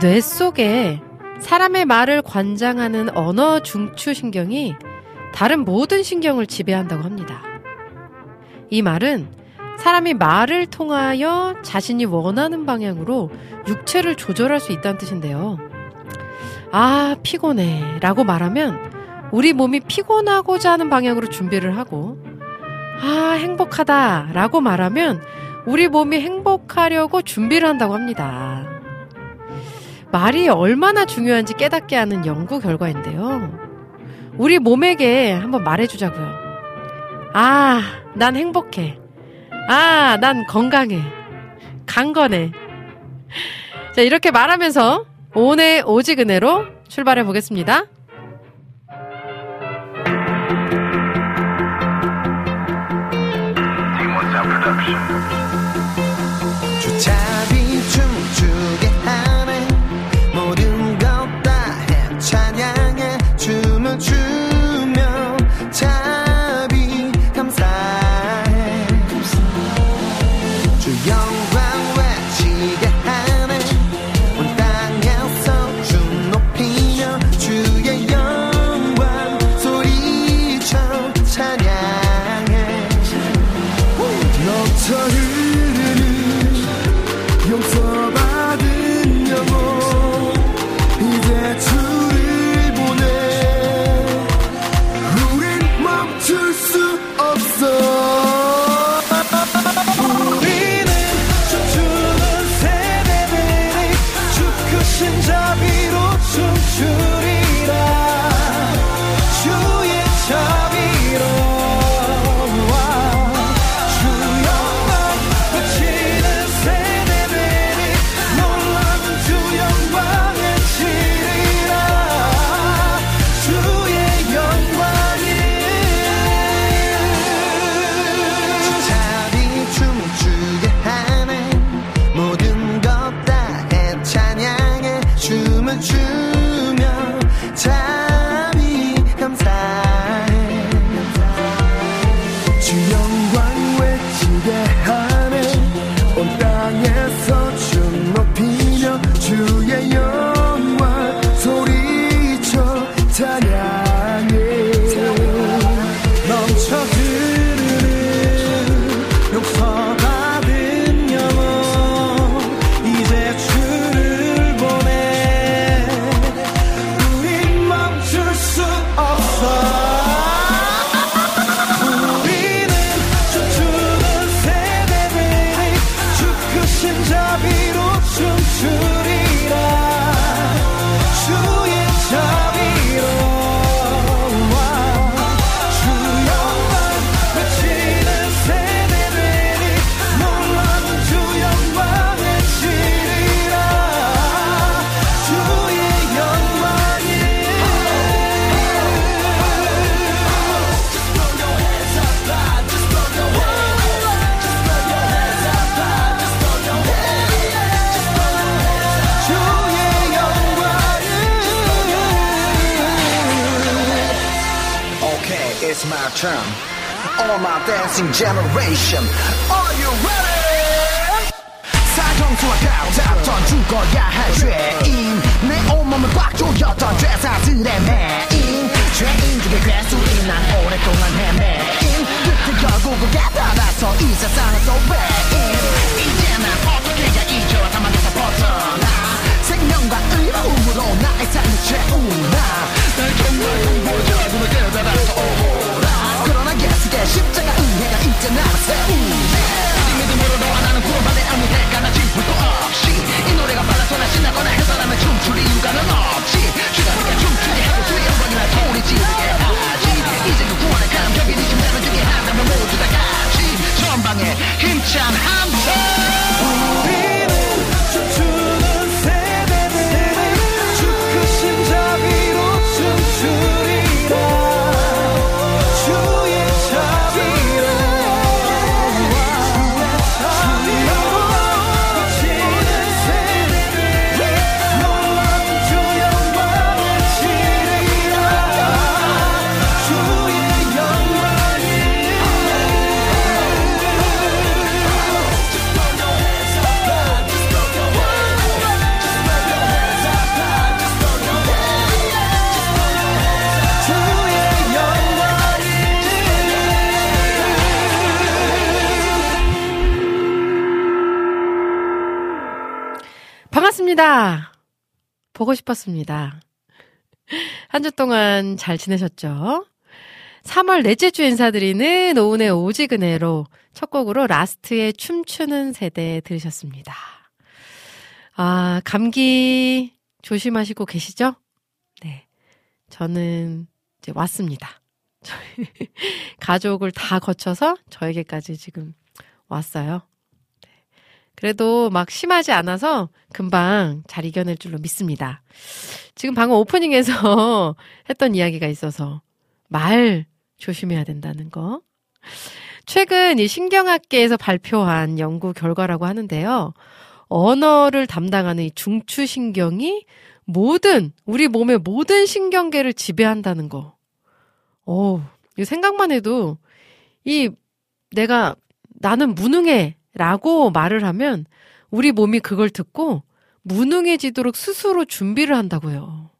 뇌 속에 사람의 말을 관장하는 언어 중추 신경이 다른 모든 신경을 지배한다고 합니다. 이 말은 사람이 말을 통하여 자신이 원하는 방향으로 육체를 조절할 수 있다는 뜻인데요. 아, 피곤해. 라고 말하면 우리 몸이 피곤하고자 하는 방향으로 준비를 하고, 아, 행복하다. 라고 말하면 우리 몸이 행복하려고 준비를 한다고 합니다. 말이 얼마나 중요한지 깨닫게 하는 연구 결과인데요. 우리 몸에게 한번 말해주자고요. 아, 난 행복해. 아, 난 건강해. 강건해. 자, 이렇게 말하면서 오늘 오지근해로 출발해 보겠습니다. It's my turn. All my dancing generation. Are you ready? 사형수와 같았던 죽어야 할 죄인 내 온몸을 꽉 조였던 죄사들의 매인 죄인 중에 괴수인 난 오랫동안 헤매인 끝에 결국은 깨달아서 이 세상은 또 배인 이제 난 어떻게 해야 이 죄와 사망에서 벗어나 생명과 의로움으로 나의 삶을 채우나 날 정말 공부하자고 날 깨달아서 오라 시대 십자가 은혜가 있잖아. 믿음으로 너와 나는 구원받은 아무 때까나 짚을도 없이. 이 노래가 빨라서나 신나거나 해서라면 춤출 이유가는 없지 주가니까 춤추게 하고 주의 영광이나 소리 지르게 하지. 이제 그 구원의 감격이 니 심장을 뛰게 한다면 모두 다 같이 전방에 힘찬 함성. 우리는 습니다. 보고 싶었습니다. 한 주 동안 잘 지내셨죠? 3월 넷째 주 인사드리는 오은의 오지근해로 첫 곡으로 라스트의 춤추는 세대 들으셨습니다. 아, 감기 조심하시고 계시죠? 네. 저는 이제 왔습니다. 저희 가족을 다 거쳐서 저에게까지 지금 왔어요. 네. 그래도 막 심하지 않아서 금방 잘 이겨낼 줄로 믿습니다. 지금 방금 오프닝에서 했던 이야기가 있어서 말 조심해야 된다는 거. 최근 이 신경학계에서 발표한 연구 결과라고 하는데요. 언어를 담당하는 이 중추신경이 모든, 우리 몸의 모든 신경계를 지배한다는 거. 오, 이 생각만 해도 이 내가 나는 무능해 라고 말을 하면 우리 몸이 그걸 듣고 무능해지도록 스스로 준비를 한다고요.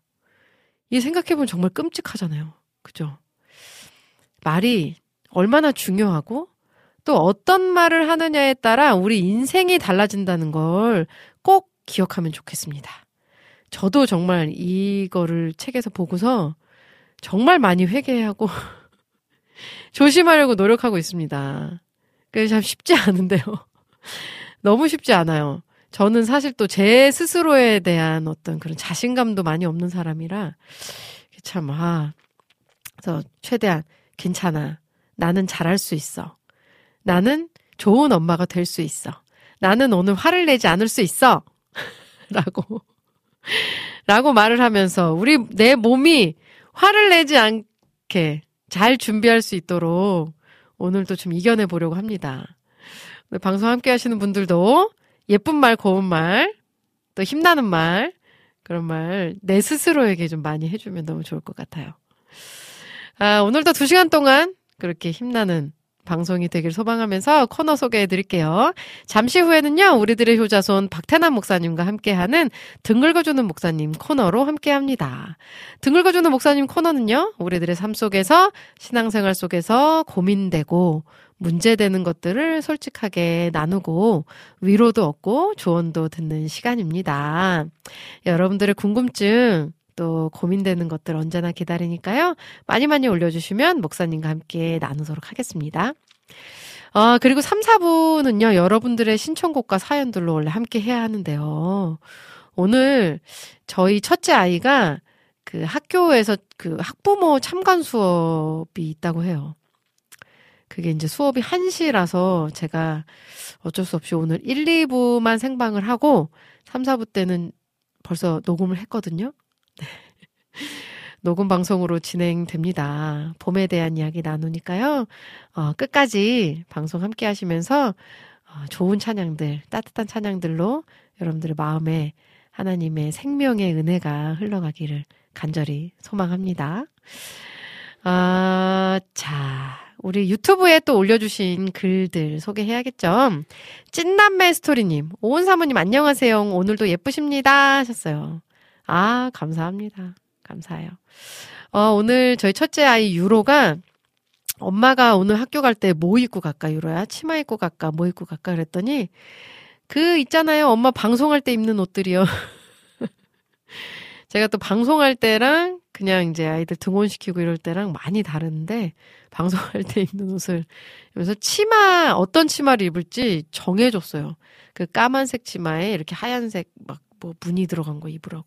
이 생각해보면 정말 끔찍하잖아요. 그죠? 말이 얼마나 중요하고 또 어떤 말을 하느냐에 따라 우리 인생이 달라진다는 걸 꼭 기억하면 좋겠습니다. 저도 정말 이거를 책에서 보고서 정말 많이 회개하고 조심하려고 노력하고 있습니다. 그게 참 쉽지 않은데요. 너무 쉽지 않아요. 저는 사실 또 제 스스로에 대한 어떤 그런 자신감도 많이 없는 사람이라 참, 아, 그래서 최대한 괜찮아. 나는 잘할 수 있어. 나는 좋은 엄마가 될 수 있어. 나는 오늘 화를 내지 않을 수 있어. 라고, 라고 말을 하면서 우리, 내 몸이 화를 내지 않게 잘 준비할 수 있도록 오늘도 좀 이겨내 보려고 합니다. 방송 함께 하시는 분들도 예쁜 말, 고운 말, 또 힘나는 말, 그런 말 내 스스로에게 좀 많이 해주면 너무 좋을 것 같아요. 아, 오늘도 두 시간 동안 그렇게 힘나는 방송이 되길 소망하면서 코너 소개해 드릴게요. 잠시 후에는요, 우리들의 효자손 박태남 목사님과 함께하는 등 긁어주는 목사님 코너로 함께 합니다. 등 긁어주는 목사님 코너는요, 우리들의 삶 속에서, 신앙생활 속에서 고민되고, 문제되는 것들을 솔직하게 나누고, 위로도 얻고, 조언도 듣는 시간입니다. 여러분들의 궁금증, 또 고민되는 것들 언제나 기다리니까요. 많이 많이 올려주시면 목사님과 함께 나누도록 하겠습니다. 아, 그리고 3, 4부는요, 여러분들의 신청곡과 사연들로 원래 함께 해야 하는데요. 오늘 저희 첫째 아이가 그 학교에서 그 학부모 참관 수업이 있다고 해요. 그게 이제 수업이 1시라서 제가 어쩔 수 없이 오늘 1, 2부만 생방을 하고 3, 4부 때는 벌써 녹음을 했거든요. 네. 녹음 방송으로 진행됩니다. 봄에 대한 이야기 나누니까요. 어, 끝까지 방송 함께 하시면서 어, 좋은 찬양들, 따뜻한 찬양들로 여러분들의 마음에 하나님의 생명의 은혜가 흘러가기를 간절히 소망합니다. 아, 자, 우리 유튜브에 또 올려주신 글들 소개해야겠죠? 찐남매 스토리님, 오은 사모님 안녕하세요. 오늘도 예쁘십니다. 하셨어요. 아, 감사합니다. 감사해요. 어, 오늘 저희 첫째 아이 유로가 엄마가 오늘 학교 갈 때 뭐 입고 갈까, 유로야? 치마 입고 갈까, 뭐 입고 갈까 그랬더니 그 있잖아요. 엄마 방송할 때 입는 옷들이요. 제가 또 방송할 때랑 그냥 이제 아이들 등원시키고 이럴 때랑 많이 다른데 방송할 때 입는 옷을 그래서 치마 어떤 치마를 입을지 정해줬어요. 그 까만색 치마에 이렇게 하얀색 막 뭐 무늬 들어간 거 입으라고.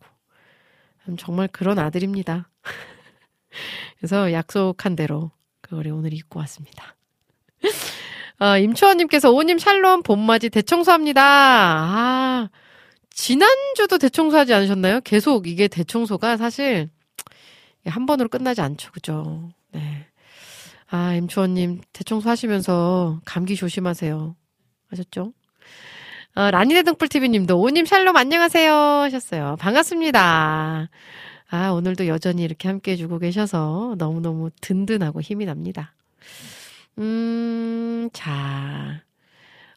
정말 그런 아들입니다. 그래서 약속한 대로 그걸 오늘 입고 왔습니다. 어, 임초원님께서 오님 샬롬 봄맞이 대청소합니다. 아, 지난주도 대청소하지 않으셨나요? 계속 이게 대청소가 사실 한 번으로 끝나지 않죠. 그죠? 네. 아, 임초원님 대청소 하시면서 감기 조심하세요. 아셨죠? 어, 라니네 등불TV님도 오님 샬롬 안녕하세요 하셨어요. 반갑습니다. 아, 오늘도 여전히 이렇게 함께 해주고 계셔서 너무너무 든든하고 힘이 납니다. 음, 자.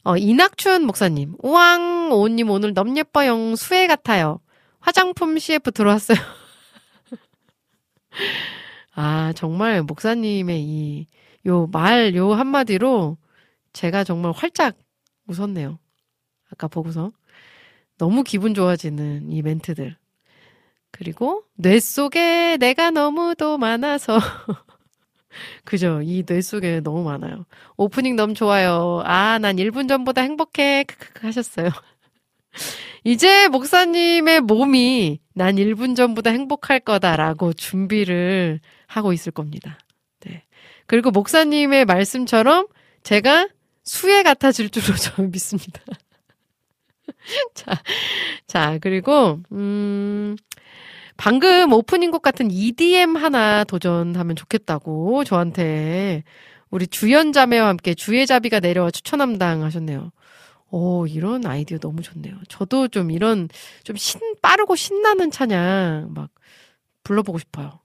어, 이낙춘 목사님. 우왕, 오님 오늘 너무 예뻐요. 수혜 같아요. 화장품 CF 들어왔어요. 아, 정말 목사님의 이, 요 말, 요 한마디로 제가 정말 활짝 웃었네요. 아까 보고서. 너무 기분 좋아지는 이 멘트들. 그리고 뇌 속에 내가 너무도 많아서 그죠. 이 뇌 속에 너무 많아요. 오프닝 너무 좋아요. 아, 난 1분 전보다 행복해. 크크크 하셨어요. 이제 목사님의 몸이 난 1분 전보다 행복할 거다라고 준비를 하고 있을 겁니다. 네. 그리고 목사님의 말씀처럼 제가 수혜 같아질 줄로 저는 믿습니다. 자, 자, 그리고, 음, 방금 오프닝 곡 같은 EDM 하나 도전하면 좋겠다고 저한테 우리 주연자매와 함께 주예자비가 내려와 추천함당 하셨네요. 오, 이런 아이디어 너무 좋네요. 저도 좀 이런 좀 신, 빠르고 신나는 찬양 막 불러보고 싶어요.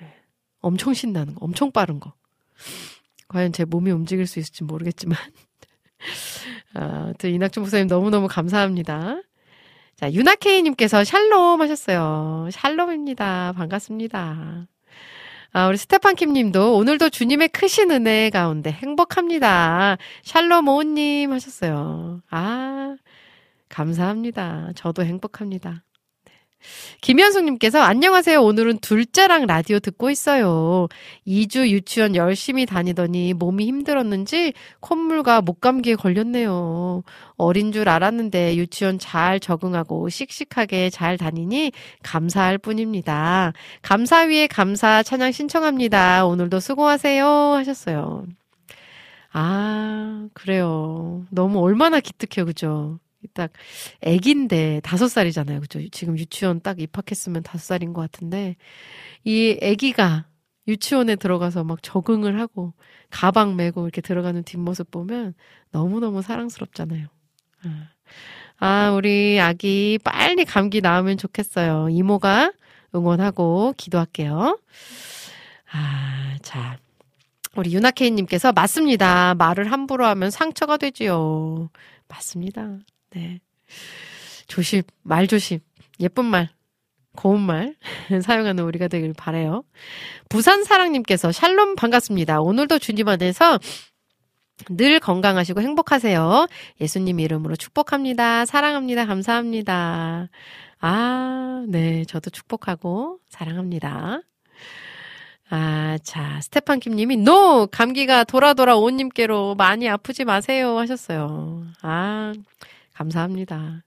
네. 엄청 신나는 거, 엄청 빠른 거. 과연 제 몸이 움직일 수 있을지 모르겠지만. 아, 이낙준 목사님 너무너무 감사합니다. 자, 유나케이님께서 샬롬 하셨어요. 샬롬입니다. 반갑습니다. 아, 우리 스테판킴 님도 오늘도 주님의 크신 은혜 가운데 행복합니다. 샬롬 오님 하셨어요. 아, 감사합니다. 저도 행복합니다. 김현숙님께서 안녕하세요. 오늘은 둘째랑 라디오 듣고 있어요. 2주 유치원 열심히 다니더니 몸이 힘들었는지 콧물과 목감기에 걸렸네요. 어린 줄 알았는데 유치원 잘 적응하고 씩씩하게 잘 다니니 감사할 뿐입니다. 감사 위에 감사 찬양 신청합니다. 오늘도 수고하세요. 하셨어요. 아, 그래요. 너무 얼마나 기특해요. 그죠? 딱 애기인데 다섯 살이잖아요. 그죠? 지금 유치원 딱 입학했으면 다섯 살인 것 같은데 이 애기가 유치원에 들어가서 막 적응을 하고 가방 메고 이렇게 들어가는 뒷모습 보면 너무너무 사랑스럽잖아요. 아, 아 우리 아기 빨리 감기 나으면 좋겠어요. 이모가 응원하고 기도할게요. 아, 자. 우리 유나케이님께서 맞습니다. 말을 함부로 하면 상처가 되지요. 맞습니다. 네. 조심, 말 조심. 예쁜 말, 고운 말 사용하는 우리가 되길 바래요. 부산 사랑님께서 샬롬 반갑습니다. 오늘도 주님 안에서 늘 건강하시고 행복하세요. 예수님 이름으로 축복합니다. 사랑합니다. 감사합니다. 아, 네. 저도 축복하고 사랑합니다. 아, 자, 스테판 김님이, No! 감기가 돌아 돌아 오은님께로 많이 아프지 마세요. 하셨어요. 아, 감사합니다.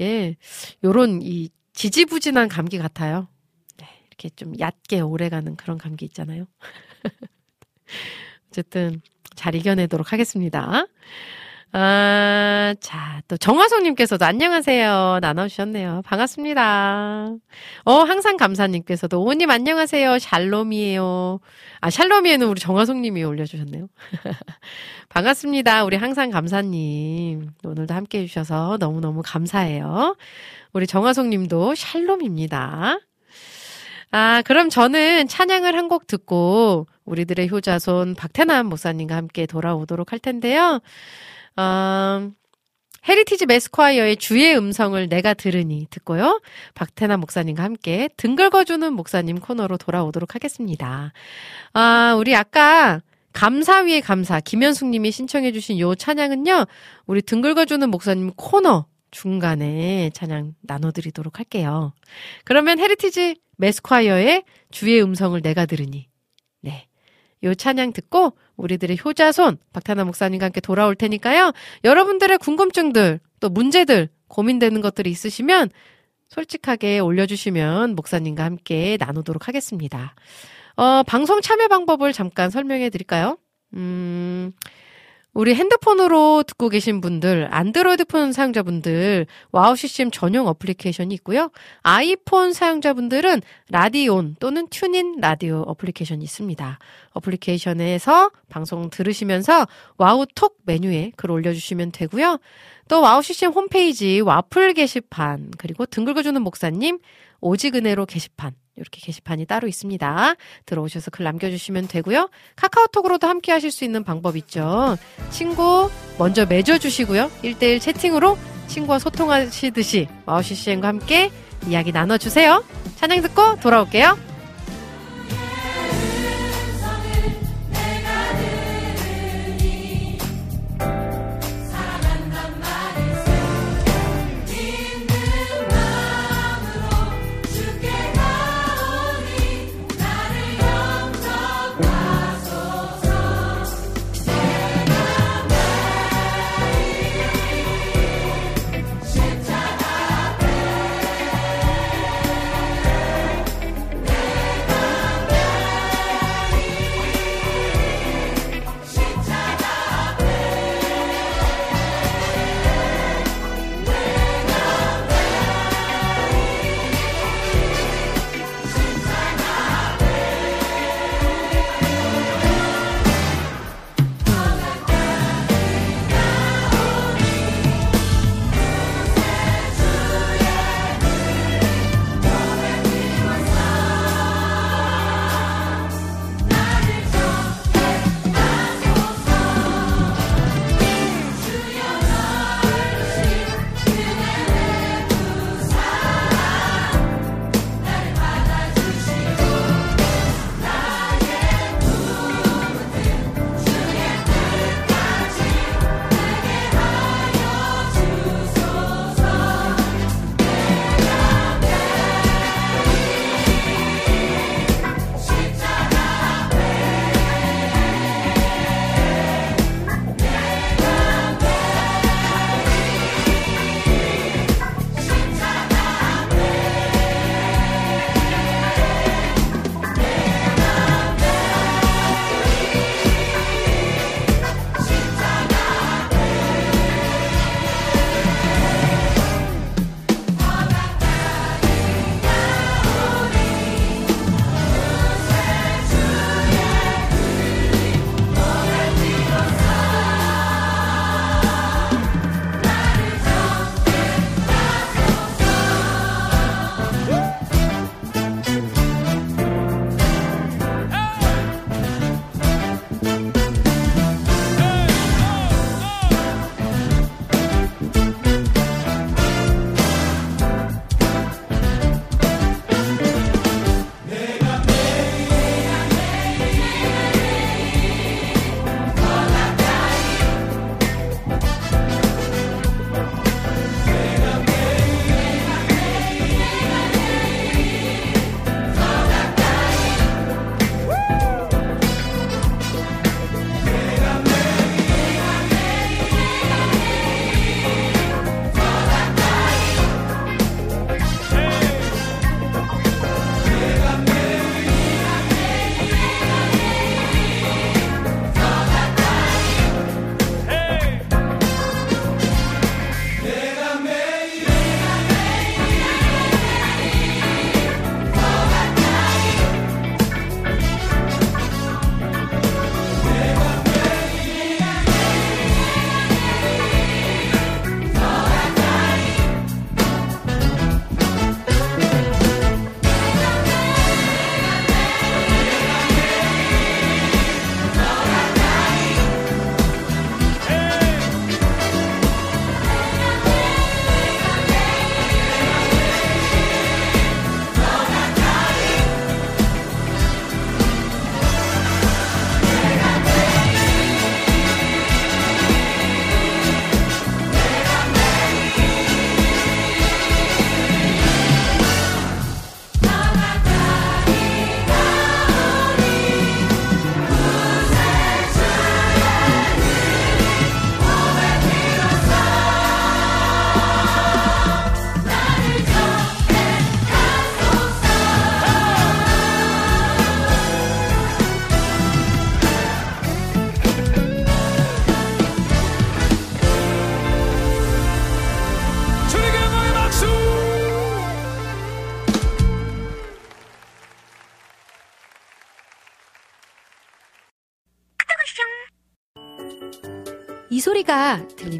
예, 요런 이 지지부진한 감기 같아요. 네, 이렇게 좀 얕게 오래가는 그런 감기 있잖아요. 어쨌든 잘 이겨내도록 하겠습니다. 아, 자, 또 정화송님께서도 안녕하세요. 나눠주셨네요. 반갑습니다. 어, 항상 감사님께서도 오님 안녕하세요. 샬롬이에요. 아, 샬롬이에는 우리 정화송님이 올려주셨네요. 반갑습니다. 우리 항상 감사님. 오늘도 함께 해주셔서 너무너무 감사해요. 우리 정화송님도 샬롬입니다. 아, 그럼 저는 찬양을 한 곡 듣고 우리들의 효자손 박태남 목사님과 함께 돌아오도록 할 텐데요. 어, 헤리티지 매스콰이어의 주의 음성을 내가 들으니 듣고요. 박태남 목사님과 함께 등 긁어주는 목사님 코너로 돌아오도록 하겠습니다. 아, 우리 아까 감사 위에 감사 김현숙 님이 신청해 주신 요 찬양은요. 우리 등 긁어주는 목사님 코너 중간에 찬양 나눠드리도록 할게요. 그러면 헤리티지 매스콰이어의 주의 음성을 내가 들으니 네. 요 찬양 듣고 우리들의 효자손 박태남 목사님과 함께 돌아올 테니까요. 여러분들의 궁금증들 또 문제들 고민되는 것들이 있으시면 솔직하게 올려주시면 목사님과 함께 나누도록 하겠습니다. 어, 방송 참여 방법을 잠깐 설명해 드릴까요? 음, 우리 핸드폰으로 듣고 계신 분들, 안드로이드 폰 사용자분들, 와우 CCM 전용 어플리케이션이 있고요. 아이폰 사용자분들은 라디온 또는 TuneIn 라디오 어플리케이션이 있습니다. 어플리케이션에서 방송 들으시면서 와우 톡 메뉴에 글 올려주시면 되고요. 또 와우 CCM 홈페이지 와플 게시판, 그리고 등 긁어주는 목사님, 오직은혜로 게시판, 이렇게 게시판이 따로 있습니다. 들어오셔서 글 남겨주시면 되고요. 카카오톡으로도 함께 하실 수 있는 방법 있죠. 친구 먼저 맺어주시고요. 1대1 채팅으로 친구와 소통하시듯이 마우시씨엠과 함께 이야기 나눠주세요. 찬양 듣고 돌아올게요.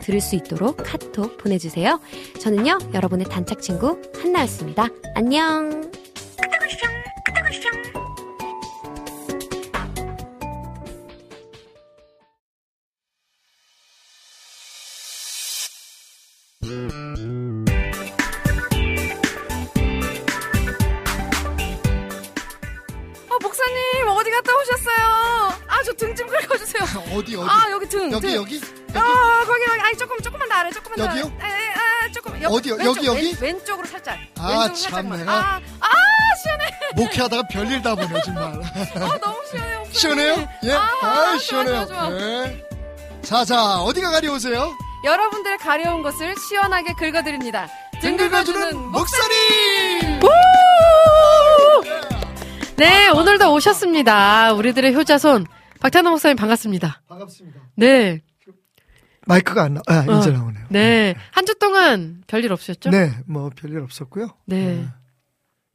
들을 수 있도록 카톡 보내주세요. 저는요, 여러분의 단짝 친구 한나였습니다. 안녕! 아 목사님 어디 갔다 오셨어요? 아 저 등 좀 긁어주세요. 어디 어디? 아 여기 등. 여기 등. 여기 여기 아 거기 여기 아니 조금 조금만 더 아래 조금만 더 여기요? 에, 에, 아 조금 옆, 어디요? 왼쪽, 여기, 여기? 왼, 왼쪽으로 살짝. 아, 왼쪽으로 참, 살짝만. 내가. 아, 아 시원해. 목회하다가 별일 다 보네 정말. 아 너무 시원해요. 시원해요? 예. 아, 아, 좋아, 시원해요. 좋아, 좋아. 예. 자, 자, 어디가 가려우세요? 여러분들 가려운 것을 시원하게 긁어드립니다. 등 긁어주는 긁어주는 목사님. 네, 오늘도 오셨습니다. 우리들의 효자손 박찬호 목사님 반갑습니다. 반갑습니다. 네, 마이크가 안 나. 아, 어. 이제 나오네요. 네. 한주 동안 별일 없으셨죠? 네, 뭐 별일 없었고요. 네.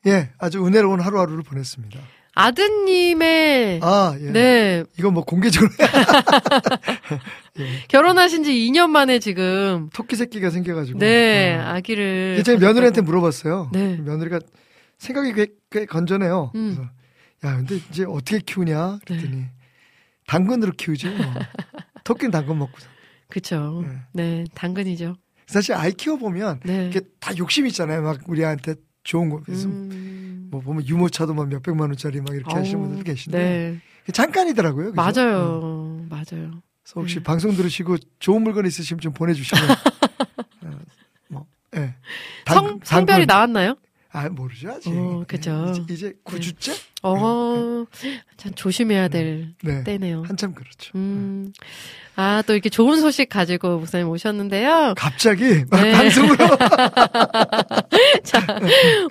예, 아주 은혜로운 하루하루를 보냈습니다. 아드님의 아, 예. 네 이거 뭐 공개적으로 결혼하신 지 2년 만에 지금 토끼 새끼가 생겨 가지고. 네 어. 아기를 이게 제 며느리한테 물어봤어요. 네. 며느리가 생각이 꽤, 꽤 건전해요. 음. 그래서 야, 근데 이제 어떻게 키우냐? 그랬더니 당근으로 키우지. 뭐. 토끼는 당근 먹고. 사. 그쵸 네. 네 당근이죠 사실 아이 키워 보면 네 이게 다 욕심 있잖아요. 막 우리한테 좋은 거. 그래서 음. 뭐 보면 유모차도 막 몇백만 원짜리 막 이렇게 하시는 어우, 분들 계신데 네 잠깐이더라고요. 그죠? 어. 맞아요 맞아요 그래서 혹시 네. 방송 들으시고 좋은 물건 있으시면 좀 보내주시면. 어, 뭐, 예. 성 성별이 나왔나요? 아 모르죠 아직. 어, 그죠. 예, 이제, 이제 9주째. 어, 참 조심해야 될 네. 때네요. 한참 그렇죠. 음. 아, 또 이렇게 좋은 소식 가지고 목사님 오셨는데요. 갑자기 막 네. 방송으로. 자,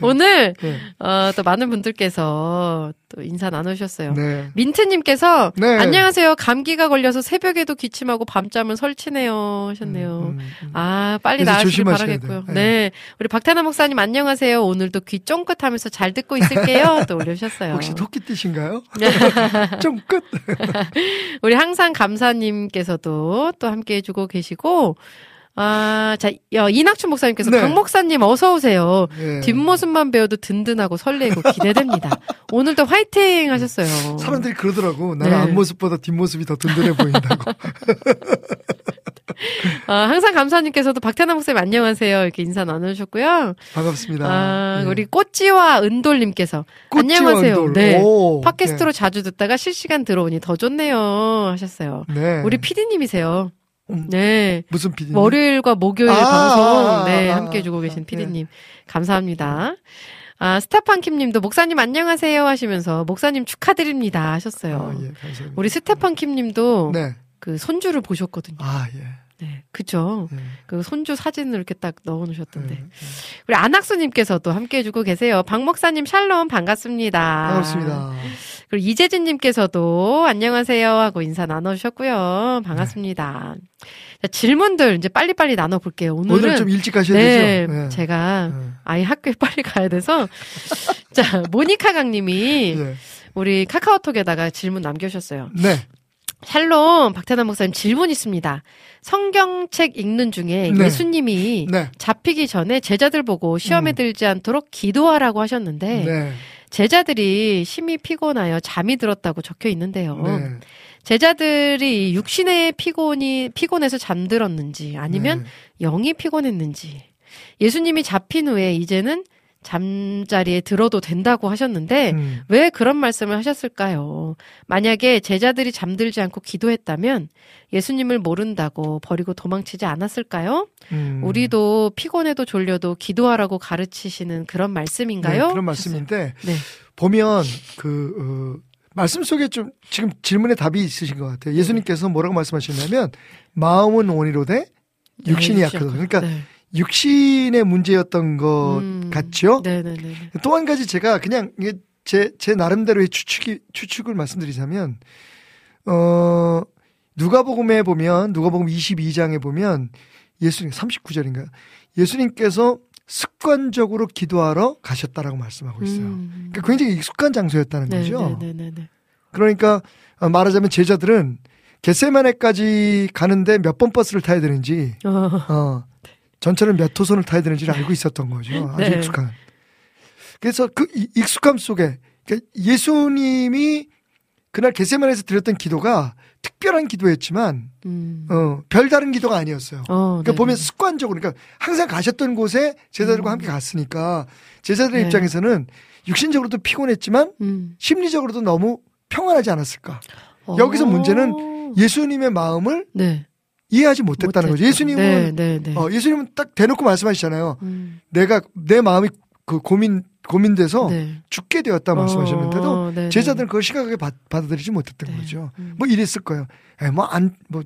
오늘, 네. 어, 또 많은 분들께서 또 인사 나누셨어요. 네. 민트님께서, 네. 안녕하세요. 감기가 걸려서 새벽에도 기침하고 밤잠을 설치네요. 하셨네요. 음, 음. 아, 빨리 나으시길 바라겠고요. 네. 네. 우리 박태나 목사님 안녕하세요. 오늘도 귀 쫑긋하면서 잘 듣고 있을게요. 또 올려주셨어요. 혹시 토끼띠신가요? 네. 좀 끝. 우리 항상 감사님께서도 또 함께 해주고 계시고, 아, 자, 여, 이낙춘 목사님께서 네. 박 목사님 어서 오세요. 예. 뒷모습만 배워도 든든하고 설레고 기대됩니다. 오늘도 화이팅 하셨어요. 사람들이 그러더라고. 나는 네. 앞모습보다 뒷모습이 더 든든해 보인다고. 아, 항상 감사님께서도 박태남 목사님 안녕하세요. 이렇게 인사 나누셨고요. 반갑습니다. 아, 예. 우리 꽃지와 은돌님께서 꽃지와 안녕하세요. 은돌. 네. 오, 팟캐스트로 자주 듣다가 실시간 들어오니 더 좋네요. 하셨어요. 네. 네. 우리 피디님이세요. 음. 네. 무슨 PD? 월요일과 목요일 아, 방송 아, 네 아, 함께 해주고 아, 계신 네. 피디님 감사합니다. 아 스테판킴 님도 목사님 안녕하세요 하시면서 목사님 축하드립니다 하셨어요. 아, 예. 우리 스테판킴 님도 네. 그 손주를 보셨거든요. 아, 예. 네, 그죠. 예. 그 손주 사진을 이렇게 딱 넣어 놓으셨던데. 예, 예. 우리 안학수님께서도 함께 해주고 계세요. 박 목사님 샬롬 반갑습니다. 반갑습니다. 그리고 이재진님께서도 안녕하세요 하고 인사 나눠주셨고요. 반갑습니다. 자, 질문들 이제 빨리빨리 나눠볼게요. 오늘은 오늘 좀 일찍 가셔야 네, 되죠? 예. 제가 예. 아이 학교에 빨리 가야 돼서 자 모니카 강님이 예. 우리 카카오톡에다가 질문 남겨주셨어요. 네. 샬롬 박태남 목사님 질문 있습니다. 성경책 읽는 중에 네. 예수님이 네. 잡히기 전에 제자들 보고 시험에 음. 들지 않도록 기도하라고 하셨는데 네. 제자들이 심히 피곤하여 잠이 들었다고 적혀 있는데요. 네. 제자들이 육신의 피곤이 피곤해서 잠들었는지 아니면 네. 영이 피곤했는지 예수님이 잡힌 후에 이제는 잠자리에 들어도 된다고 하셨는데 음. 왜 그런 말씀을 하셨을까요? 만약에 제자들이 잠들지 않고 기도했다면 예수님을 모른다고 버리고 도망치지 않았을까요? 음. 우리도 피곤해도 졸려도 기도하라고 가르치시는 그런 말씀인가요? 네, 그런 말씀인데 네. 보면 그 어, 말씀 속에 좀 지금 질문에 답이 있으신 것 같아요. 예수님께서 뭐라고 말씀하셨냐면 마음은 원이로되 육신이 네, 약하다. 그러니까 네. 육신의 문제였던 것 음. 같죠. 네네네. 또한 가지 제가 그냥 제, 제 나름대로의 추측이, 추측을 말씀드리자면, 어, 누가복음에 보면, 누가복음 22장에 보면, 예수님, 39절인가요? 예수님께서 습관적으로 기도하러 가셨다라고 말씀하고 있어요. 음. 그러니까 굉장히 익숙한 장소였다는 네, 거죠. 네, 네, 네. 그러니까 어, 말하자면 제자들은 겟세마네까지 가는데 몇 번 버스를 타야 되는지, 어, 어, 전철은 몇 호선을 타야 되는지를 알고 있었던 거죠. 아주 네. 익숙한. 그래서 그 이- 익숙함 속에 그러니까 예수님이 그날 겟세마네에서 드렸던 기도가 특별한 기도였지만 음. 어, 별다른 기도가 아니었어요. 어, 그러니까 네, 보면 네. 습관적으로 그러니까 항상 가셨던 곳에 제자들과 함께 갔으니까 제자들의 네. 입장에서는 육신적으로도 피곤했지만 음. 심리적으로도 너무 평안하지 않았을까. 여기서 문제는 어. 예수님의 마음을 네. 이해하지 못했다는 거죠. 예수님은 네, 네, 네. 어, 예수님은 딱 대놓고 말씀하시잖아요. 음. 내가 내 마음이 그 고민 고민돼서 네. 죽게 되었다 말씀하셨는데도 어, 네, 네. 제자들은 그걸 심각하게 받, 받아들이지 못했던 네. 거죠. 음. 뭐 이랬을 거예요. 뭐안뭐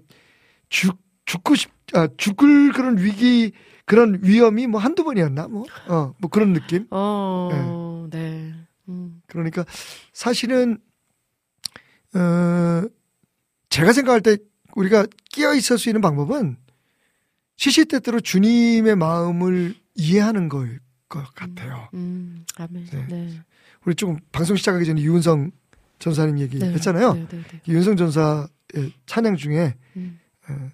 죽고 싶 아, 죽을 그런 위기 그런 위험이 뭐 한두 번이었나 뭐어뭐 그런 느낌. 어, 네. 음. 그러니까 사실은 어 제가 생각할 때 우리가 끼어 있을 수 있는 방법은 시시때때로 주님의 마음을 이해하는 거일 것 같아요. 음. 아멘. 네. 네. 우리 조금 방송 시작하기 전에 유은성 전사님 얘기 네. 했잖아요. 네, 네, 네. 윤성 전사의 찬양 중에 음. 어,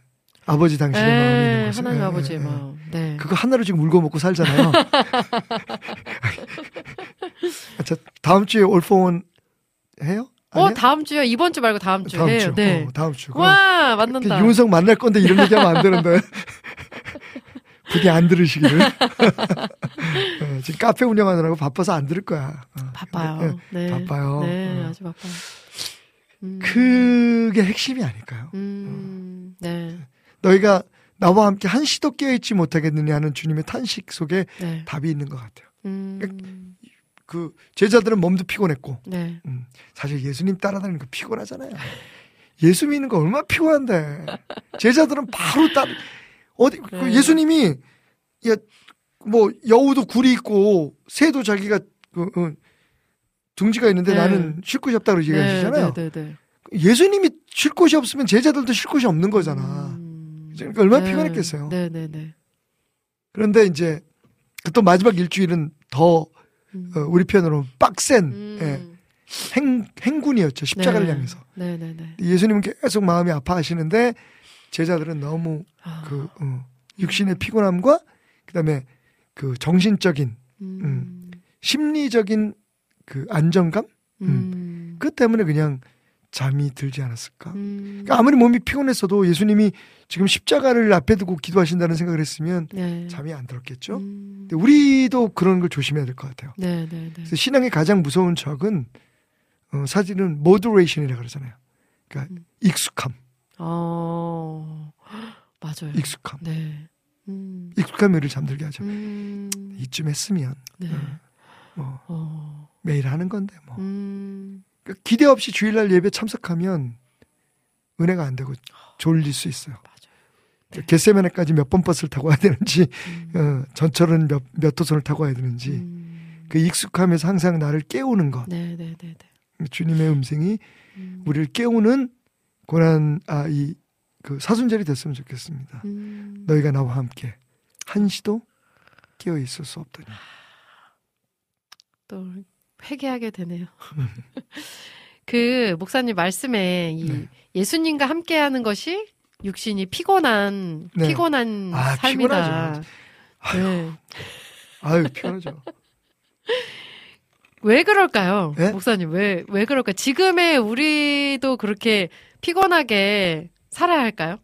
아버지 당신의 마음이 에, 곳에 하나님 예, 아버지의 예, 예. 마음. 네. 그거 하나로 지금 울고 먹고 살잖아요. 자, 다음 주에 올포원 해요? 어, 아니야? 다음 주요? 이번 주 말고 다음 주에 다음. 주. 네. 어, 다음 주. 와, 만난다. 윤성 만날 건데 이런 얘기하면 안 되는데. 부디 안 들으시기를. 어, 지금 카페 운영하느라고 바빠서 안 들을 거야. 어, 바빠요. 네. 예, 바빠요. 네, 어. 아주 바빠요. 음. 그게 핵심이 아닐까요? 음, 네. 너희가 나와 함께 한시도 깨어있지 못하겠느냐 하는 주님의 탄식 속에 네. 답이 있는 것 같아요. 음, 그 제자들은 몸도 피곤했고 네. 음, 사실 예수님 따라다니는 거 피곤하잖아요. 예수 믿는 거 얼마나 피곤한데 제자들은 바로 따 어디 그 네. 예수님이 야, 뭐 여우도 굴이 있고 새도 자기가 그, 어, 둥지가 있는데 네. 나는 쉴 곳이 없다고 얘기하시잖아요. 네, 네, 네. 예수님이 쉴 곳이 없으면 제자들도 쉴 곳이 없는 거잖아. 음, 그러니까 얼마나 네. 피곤했겠어요. 네, 네, 네. 그런데 이제 그 또 마지막 일주일은 더 음. 어, 우리 편으로 빡센 음, 예, 행, 행군이었죠. 십자가를 네. 향해서. 네, 네, 네. 예수님은 계속 마음이 아파하시는데 제자들은 너무 아, 그 어, 육신의 피곤함과 그다음에 그 정신적인 음, 심리적인 그 안정감 음, 그 때문에 그냥 잠이 들지 않았을까? 음, 그러니까 아무리 몸이 피곤했어도 예수님이 지금 십자가를 앞에 두고 기도하신다는 생각을 했으면 네. 잠이 안 들었겠죠. 음, 근데 우리도 그런 걸 조심해야 될 것 같아요. 네, 네, 네. 그래서 신앙의 가장 무서운 적은 어, 사실은 모더레이션이라 그러잖아요. 그러니까 음. 익숙함, 어, 맞아요. 익숙함, 네. 음, 익숙함이 우리를 잠들게 하죠. 음, 이쯤 했으면 네. 뭐 어, 매일 하는 건데 뭐 음, 그러니까 기대 없이 주일날 예배 참석하면 은혜가 안 되고 졸릴 수 있어요. 맞아요. 그러니까 겟세메네까지 몇 번 버스를 타고 와야 되는지 음, 어, 전철은 몇, 몇 호선을 타고 와야 되는지 음, 그 익숙함에서 항상 나를 깨우는 것 네, 네, 네, 네. 주님의 음성이 음, 우리를 깨우는 고난 아 이 그 사순절이 됐으면 좋겠습니다. 음, 너희가 나와 함께 한시도 깨어 있을 수 없더니 또 회개하게 되네요. 그 목사님 말씀에 이 네. 예수님과 함께하는 것이 육신이 피곤한 네. 피곤한 아, 삶이다. 피곤하죠. 네. 아유 피곤하죠. 왜 그럴까요, 네? 목사님? 왜 왜 그럴까? 요 지금의 우리도 그렇게 피곤하게 살아야 할까요?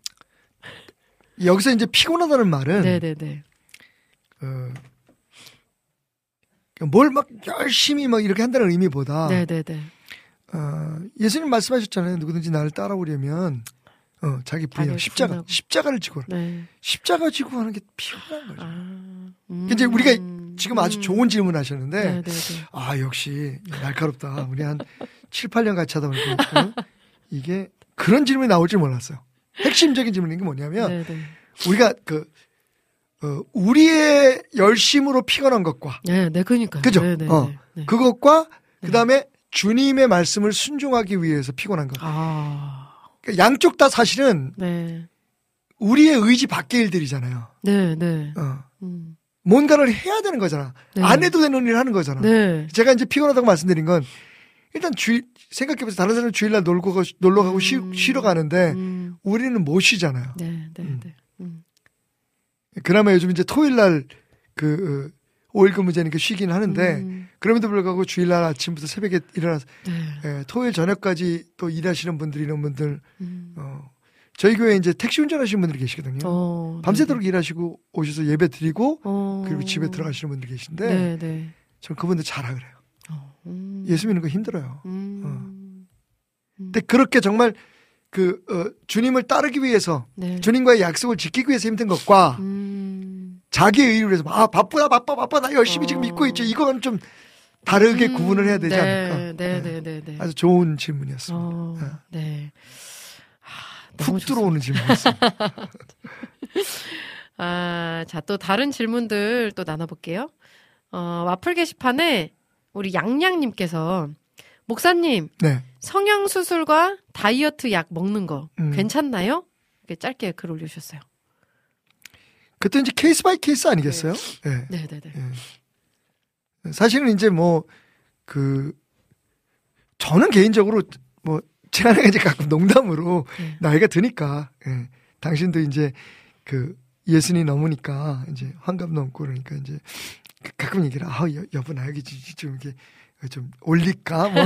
여기서 이제 피곤하다는 말은 네, 네, 네. 어, 뭘 막 열심히 막 이렇게 한다는 의미보다 네, 네, 네. 어, 예수님 말씀하셨잖아요. 누구든지 나를 따라오려면 어, 자기 부인하고 자기를 십자가 부인하고. 십자가를 지고 네. 십자가 지고 하는 게 필요한 거죠. 아. 음. 이제 우리가 지금 아주 음. 좋은 질문 하셨는데 네, 네, 네. 아 역시 날카롭다. 우리 한 7, 8년 같이 하다 보니까 어? 이게 그런 질문이 나올 줄 몰랐어요. 핵심적인 질문인 게 뭐냐면 네, 네. 우리가 그 어, 우리의 열심으로 피곤한 것과 네, 네, 그니까요. 그죠? 네, 네, 어. 네, 네. 그것과 그 다음에 주님의 말씀을 순종하기 위해서 피곤한 것. 아, 그러니까 양쪽 다 사실은 네. 우리의 의지 밖의 일들이잖아요. 네, 네. 어. 음. 뭔가를 해야 되는 거잖아. 네. 안 해도 되는 일을 하는 거잖아. 네. 제가 이제 피곤하다고 말씀드린 건 일단 주일 생각해보세요. 다른 사람은 주일날 놀고 가- 놀러 가고 쉬, 음. 쉬 러 가는데 음. 우리는 못 쉬잖아요. 네, 네, 음. 네. 음. 그나마 요즘 이제 토요일 날 그 어, 5일 근무제니까 쉬긴 하는데 음. 그럼에도 불구하고 주일날 아침부터 새벽에 일어나서 네. 예, 토요일 저녁까지 또 일하시는 분들 이런 분들 음. 어, 저희 교회에 이제 택시 운전하시는 분들이 계시거든요. 어, 밤새도록 일하시고 오셔서 예배 드리고 어. 그리고 집에 들어가시는 분들 계신데 네, 네. 저는 그분들 잘하 그래요. 어, 음. 예수 믿는 거 힘들어요. 음. 근데 그렇게 정말 그 어, 주님을 따르기 위해서 네. 주님과의 약속을 지키기 위해서 힘든 것과 음. 자기 의 의를 위해서 아 바쁘다 바빠 바빠 나 열심히 어. 지금 믿고 있죠. 이건 좀 다르게 음. 구분을 해야 되지 네, 않을까. 네, 네. 네, 네, 네. 아주 좋은 질문이었습니다. 어, 네. 네. 아, 푹. 들어오는 질문이었습니다. 아, 자, 또 다른 질문들 또 나눠볼게요. 어, 와플 게시판에 우리 양양님께서 목사님, 네. 성형 수술과 다이어트 약 먹는 거 음. 괜찮나요? 이렇게 짧게 글 올려주셨어요. 그때 이제 case by case 아니겠어요? 네. 네 네네. 예. 사실은 이제 뭐, 그, 저는 개인적으로 뭐, 제 아내가 이제 가끔 농담으로 네. 나이가 드니까, 예. 당신도 이제 그 예순이 넘으니까 이제 환갑 넘고 그러니까 이제 그- 가끔 얘기를, 아, 여, 여보 나 여기 좀, 좀 이렇게 좀 올릴까? 뭐,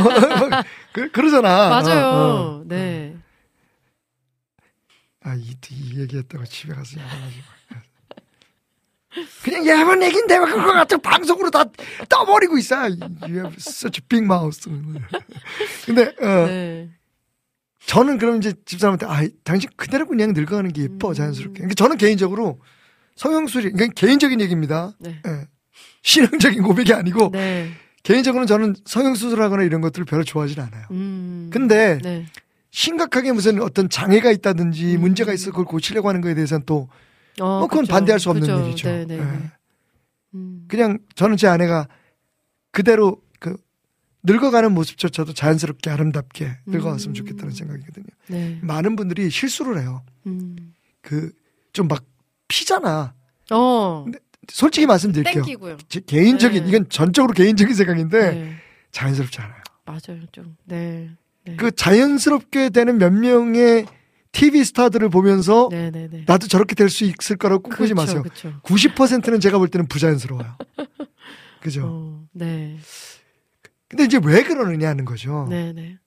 그, 그러잖아. 맞아요. 어, 어. 네. 아, 이, 이 얘기했다고 집에 가서 야단하지 그냥 야만 얘긴데 왜 그거 같은 방송으로 다 떠버리고 있어. You have such a big mouth. 근데 어, 네. 저는 그럼 이제 집사람한테 아, 당신 그대로 그냥 늙어가는 게 예뻐 음. 자연스럽게. 그러니까 저는 개인적으로 성형술이 그러니까 개인적인 얘기입니다. 네. 예. 신앙적인 고백이 아니고 네. 개인적으로는 저는 성형수술하거나 이런 것들을 별로 좋아하진 않아요. 음. 근데 네. 심각하게 무슨 어떤 장애가 있다든지 음. 문제가 있어 그걸 고치려고 하는 거에 대해서는 또 어, 뭐 그건 그쵸. 반대할 수 없는 그쵸. 일이죠. 네, 네, 예. 네. 음. 그냥 저는 제 아내가 그대로 그 늙어가는 모습조차도 자연스럽게 아름답게 늙어갔으면 음. 좋겠다는 생각이거든요. 네. 많은 분들이 실수를 해요. 음. 그좀 막 피잖아. 어. 솔직히 말씀드릴게요. 땡기고요. 제 개인적인 네. 이건 전적으로 개인적인 생각인데 네. 자연스럽지 않아요. 맞아요. 좀. 네. 네. 그 자연스럽게 되는 몇 명의 TV 스타들을 보면서 네, 네, 네. 나도 저렇게 될 수 있을 거라고 꿈꾸지 마세요. 그쵸. 90%는 제가 볼 때는 부자연스러워요. 그죠? 어, 네. 근데 이제 왜 그러느냐 하는 거죠. 네, 네.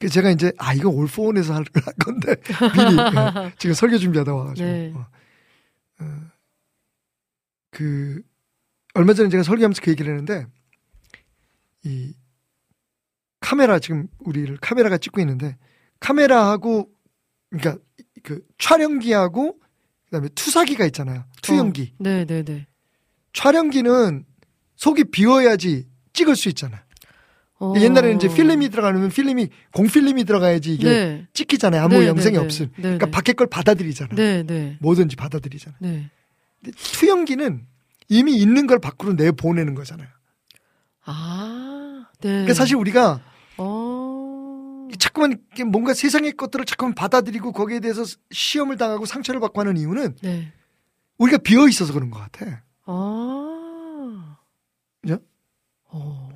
그 제가 이제 아 이거 올포원에서 할할 건데 미리 예, 지금 설교 준비하다 와가지고 네. 어. 어, 그 얼마 전에 제가 설교하면서 그 얘기를 했는데 이 카메라 지금 우리를 카메라가 찍고 있는데 카메라하고 그러니까 그 촬영기하고 그다음에 투사기가 있잖아요 투영기 어, 네, 네, 네. 촬영기는 속이 비워야지 찍을 수 있잖아요 어. 옛날에는 이제 필름이 들어가면 필름이 공필름이 들어가야지 이게 네. 찍히잖아요. 아무 네, 영상이 네, 없음. 네. 네, 그러니까 네. 밖에 걸 받아들이잖아. 네, 네. 뭐든지 받아들이잖아. 네. 투영기는 이미 있는 걸 밖으로 내 보내는 거잖아요. 아, 네. 그러니까 사실 우리가 어. 자꾸만 뭔가 세상의 것들을 자꾸만 받아들이고 거기에 대해서 시험을 당하고 상처를 받고 하는 이유는 네. 우리가 비어 있어서 그런 것 같아. 아. 그죠? 어.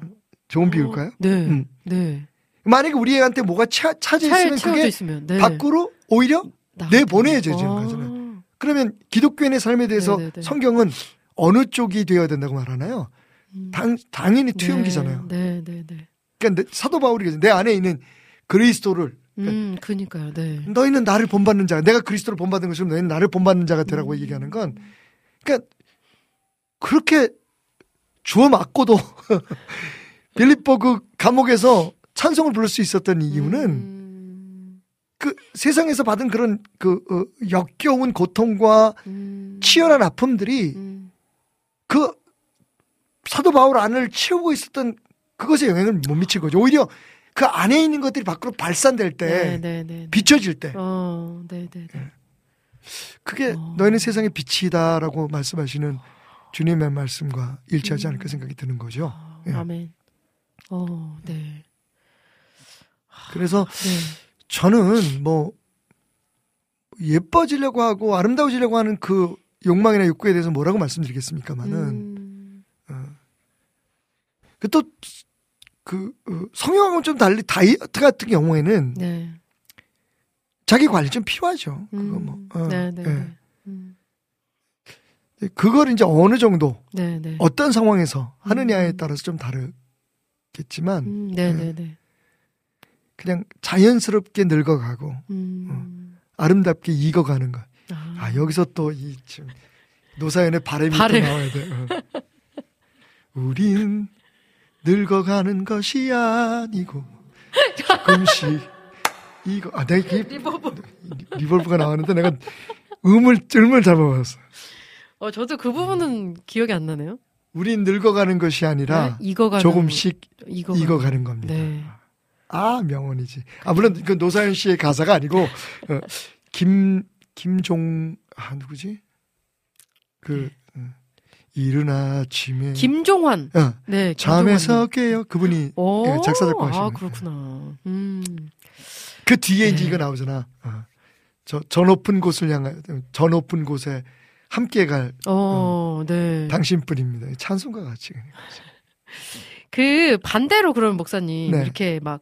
좋은 비유일까요? 네. 음. 네. 만약에 우리 애한테 뭐가 차, 차에 있으면 그게 있으면 네. 밖으로 오히려 나- 내보내야죠, 지금 아. 가서는. 그러면 기독교인의 삶에 대해서 네네네. 성경은 어느 쪽이 되어야 된다고 말하나요? 음. 당, 당연히 투영기잖아요. 네, 네, 네. 그러니까 내- 사도 바울이 내 안에 있는 그리스도를 음, 그니까요. 네. 너희는 나를 본받는 자, 내가 그리스도를 본받는 것처럼 너희는 나를 본받는 자가 되라고 음. 얘기하는 건, 그러니까 그렇게 주워 맞고도 빌립보 그 감옥에서 찬송을 부를 수 있었던 이유는 음, 그 세상에서 받은 그런 그 어, 역겨운 고통과 음, 치열한 아픔들이 음, 그 사도 바울 안을 채우고 있었던 그것에 영향을 못 미친 거죠. 오히려 그 안에 있는 것들이 밖으로 발산될 때 네, 네, 네. 비춰질 때 어, 네, 네, 네. 그게 어. 너희는 세상의 빛이다라고 말씀하시는 주님의 말씀과 일치하지 않을까 생각이 드는 거죠. 아, 예. 아멘. 어, 네. 그래서 네. 저는 뭐 예뻐지려고 하고 아름다워지려고 하는 그 욕망이나 욕구에 대해서 뭐라고 말씀드리겠습니까마는 음, 그또그 어, 성형하고는 좀 달리 다이어트 같은 경우에는 네. 자기 관리 좀 필요하죠. 그거 음, 뭐 어, 네, 네, 예. 네. 음, 그걸 이제 어느 정도 네, 네. 어떤 상황에서 하느냐에 음. 따라서 좀 다르겠지만 음, 네, 네, 네. 그냥 자연스럽게 늙어가고 음. 아름답게 익어가는 것. 아, 아 여기서 또 이 지금 노사연의 바람이 바람. 또 나와야 돼. 어. 우린 늙어가는 것이 아니고 조금씩 이거 아 내가 이게 reverb. reverb가 나왔는데 내가 음을 음을 잘못봤어. 어, 저도 그 부분은 기억이 안 나네요. 우린 늙어가는 것이 아니라 네? 익어가는 조금씩 익어가는, 익어가는 겁니다. 네. 아 명언이지. 아 물론 그 노사연 씨의 가사가 아니고 어, 김 김종 아 누구지? 그 어, 이른 아침에 김종환. 어, 네. 잠에서 깨요 그분이 오, 예, 작사 작곡 아, 하시는 그렇구나. 음. 그 뒤에 이제 네. 이거 나오잖아. 어. 저, 저 높은 곳을 향해 저 높은 곳에 함께 갈 어, 네. 당신뿐입니다. 찬송가 같이 그 반대로 그러면 목사님 네. 이렇게 막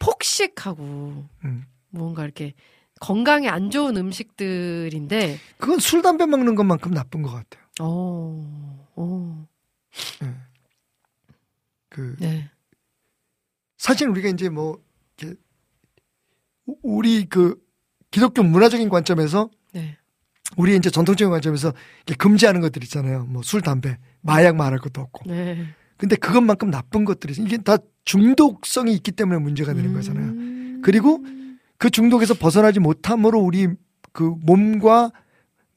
폭식하고 음. 뭔가 이렇게 건강에 안 좋은 음식들인데 그건 술 담배 먹는 것만큼 나쁜 것 같아요. 어, 어, 그 네, 사실 우리가 이제 뭐 우- 우리 그 기독교 문화적인 관점에서 네, 우리 이제 전통적인 관점에서 이렇게 금지하는 것들 있잖아요. 뭐 술, 담배, 마약 말할 것도 없고. 네. 근데 그것만큼 나쁜 것들이. 이게 다 중독성이 있기 때문에 문제가 되는 거잖아요. 음. 그리고 그 중독에서 벗어나지 못함으로 우리 그 몸과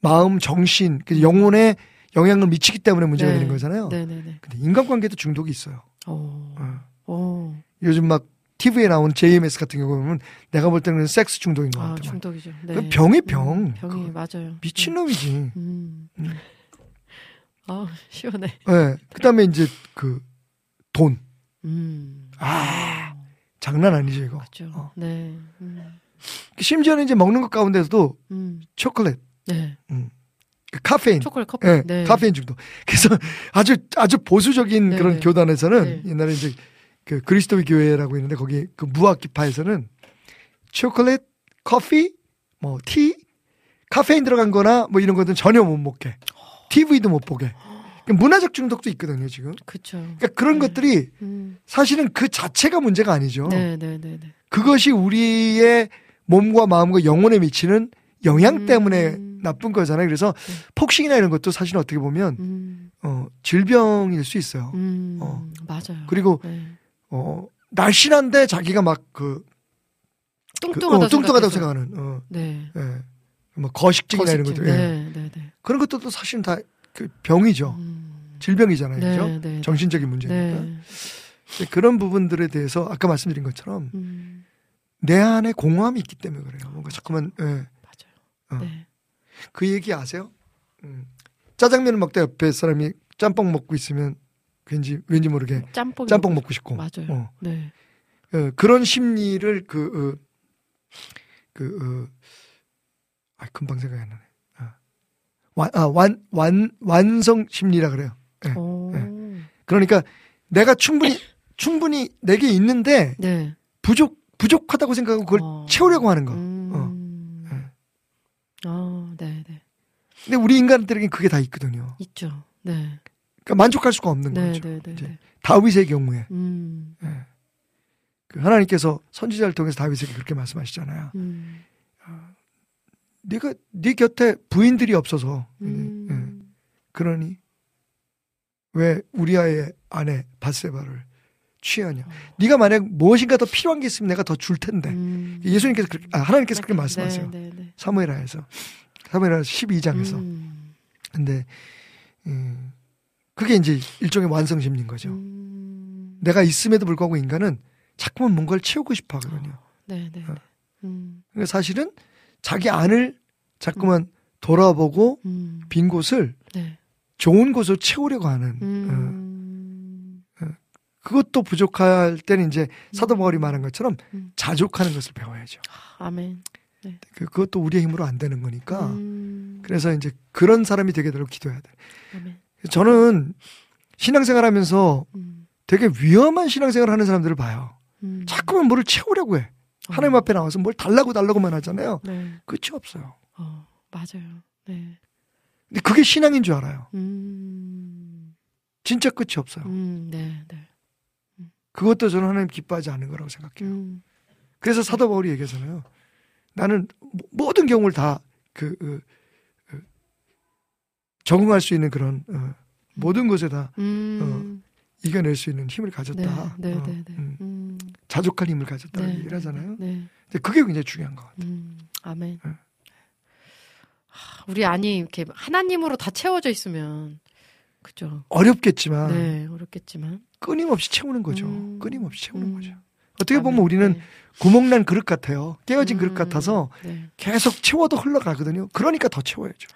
마음, 정신, 그 영혼에 영향을 미치기 때문에 문제가 네. 되는 거잖아요. 네, 네, 네. 근데 인간관계도 중독이 있어요. 어, 어. 어, 요즘 막 TV에 나온 JMS 같은 경우 보면 내가 볼 때는 섹스 중독인 것 아, 같아요. 중독이죠. 네. 그 병이 병. 음, 병이 맞아요. 미친놈이지. 음. 음. 아, 시원해. 예. 그 다음에 이제 그 돈. 음. 아, 장난 아니죠, 이거. 그렇죠. 어. 네. 음. 심지어는 이제 먹는 것 가운데서도 음. 초콜릿, 네. 그 카페인. 초콜릿 커피. 예, 네. 카페인 중독. 그래서 아주 아주 보수적인 네, 그런 네. 교단에서는 네. 옛날에 이제 그 그리스도의 교회라고 있는데 거기 그 무학기파에서는 초콜릿, 커피, 뭐 티, 카페인 들어간 거나 뭐 이런 것들은 전혀 못 먹게. TV도 못 보게. 그러니까 문화적 중독도 있거든요, 지금. 그렇죠. 그러니까 그런 네. 것들이 음. 사실은 그 자체가 문제가 아니죠. 네, 네, 네, 네. 그것이 우리의 몸과 마음과 영혼에 미치는 영향 음. 때문에 나쁜 거잖아요. 그래서 네. 폭식이나 이런 것도 사실 어떻게 보면 음. 어, 질병일 수 있어요. 음. 어. 맞아요. 그리고 네. 어, 날씬한데 자기가 막그 그, 뚱뚱하다 어, 뚱뚱하다고 생각해서. 생각하는 어, 네. 예. 뭐 거식증이나 이런 거식증. 것들 예. 네, 네, 네. 그런 것들도 사실은 다 그 병이죠. 음. 질병이잖아요. 네, 그죠? 네. 정신적인 문제니까. 네. 그런 부분들에 대해서 아까 말씀드린 것처럼 음. 내 안에 공허함이 있기 때문에 그래요. 뭔가 자꾸만 예. 맞아요. 어. 네. 그 얘기 아세요? 음. 짜장면을 먹다 옆에 사람이 짬뽕 먹고 있으면 왠지 왠지 모르게 짬뽕. 짬뽕 먹고 싶고 맞아요. 어. 네. 어, 그런 심리를 그, 어, 그, 어, 아, 금방 생각이 안 나네. 아. 완, 아, 완, 완, 완성 심리라 그래요. 네. 오. 그러니까 내가 충분히, 충분히 내게 있는데 네. 부족, 부족하다고 생각하고 그걸 어. 채우려고 하는 거. 음. 네. 아, 네, 네. 근데 우리 인간들에겐 그게 다 있거든요. 있죠. 네. 그러니까 만족할 수가 없는 네, 거죠. 네, 네, 네. 다윗의 경우에 음. 그 하나님께서 선지자를 통해서 다윗에게 그렇게 말씀하시잖아요. 음. 네가 네 곁에 부인들이 없어서 음. 예. 그러니 왜 우리아의 아내 바세바를 취하냐? 네가 만약 무엇인가 더 필요한 게 있으면 내가 더 줄 텐데. 음. 예수님께서 그렇게 아, 하나님께서 그렇게 말씀하세요. 네, 네, 네. 사무엘하에서 사무엘하 12장에서. 음. 근데 음, 그게 이제 일종의 완성 심리인 거죠. 음. 내가 있음에도 불구하고 인간은 자꾸만 뭔가를 채우고 싶어 하거든요. 네, 네, 어. 네. 음. 그러니까 사실은 자기 안을 자꾸만 돌아보고 음. 빈 곳을 네. 좋은 곳으로 채우려고 하는 어, 음. 그것도 부족할 때는 이제 사도 바울이 말한 것처럼 음. 자족하는 것을 배워야죠. 아멘. 그, 그것도 우리의 힘으로 안 되는 거니까. 음. 그래서 이제 그런 사람이 되게 되도록 기도해야 돼. 아멘. 저는 신앙생활 하면서 음. 되게 위험한 신앙생활 하는 사람들을 봐요. 음. 자꾸만 뭐를 채우려고 해. 하나님 어. 앞에 나와서 뭘 달라고 달라고만 하잖아요. 네. 끝이 없어요. 어, 맞아요. 네. 근데 그게 신앙인 줄 알아요. 음. 진짜 끝이 없어요. 음. 네, 네. 그것도 저는 하나님 기뻐하지 않는 거라고 생각해요. 음. 그래서 사도 바울이 얘기하잖아요. 나는 모- 모든 경우를 다 그, 그, 그 적응할 수 있는 그런 어, 모든 것에 다 음. 이겨낼 수 있는 힘을 가졌다. 네, 네, 어, 네, 네. 음, 음. 자족한 힘을 가졌다는 네, 얘기를 하잖아요. 네. 근데 그게 굉장히 중요한 것 같아요. 음. 아멘. 네. 하, 우리 안이 이렇게 하나님으로 다 채워져 있으면 그죠. 어렵겠지만 네, 어렵겠지만 끊임없이 채우는 거죠. 음. 끊임없이 채우는 음. 거죠. 어떻게 보면 아멘. 우리는 네. 구멍난 그릇 같아요. 깨어진 그릇 음. 같아서 네. 계속 채워도 흘러가거든요. 그러니까 더 채워야죠.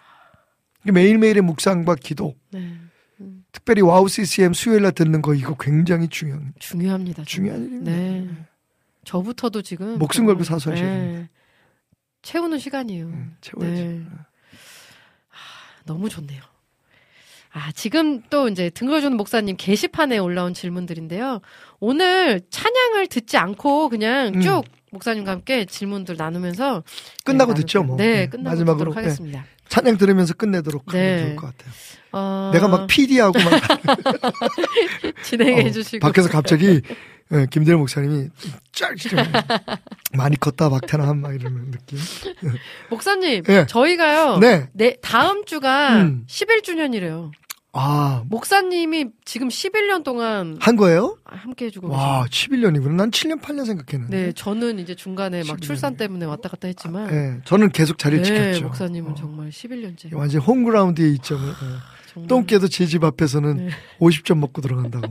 매일매일의 묵상과 기도, 네. 특별히 와우 CCM 수요일날 듣는 거 이거 굉장히 중요한 중요합니다. 중요한 일입니다. 네. 저부터도 지금 목숨 걸고 사수 하셔야 네. 됩니다. 채우는 시간이에요. 음, 채워야죠. 네. 아, 너무 좋네요. 아, 지금 또 이제 등거주는 목사님 게시판에 올라온 질문들인데요. 오늘 찬양을 듣지 않고 그냥 음. 쭉 목사님과 함께 질문들 나누면서 끝나고 네, 듣죠. 뭐. 네, 네, 끝나고 마지막으로, 네. 하겠습니다. 찬양 들으면서 끝내도록 네. 하면 좋을 것 같아요. 어, 내가 막 PD하고 막 진행해 어, 주시고 밖에서 갑자기 예, 김대일 목사님이 쫙 많이 컸다 막태남 막 이러는 느낌. 목사님, 네. 저희가요. 네. 네, 다음 주가 음. 11주년이래요. 아, 목사님이 지금 11년 동안 한 거예요? 함께 해주고 와, 계십니다. 11년이구나. 난 7년, 8년 생각했는데. 네, 저는 이제 중간에 막 11년 출산. 때문에 왔다 갔다 했지만 예, 저는 계속 자리를 네, 지켰죠. 목사님은 어. 정말 11년째. 완전 홈그라운드의 이점을. 똥개도 제 집 앞에서는 네. 50점 먹고 들어간다고.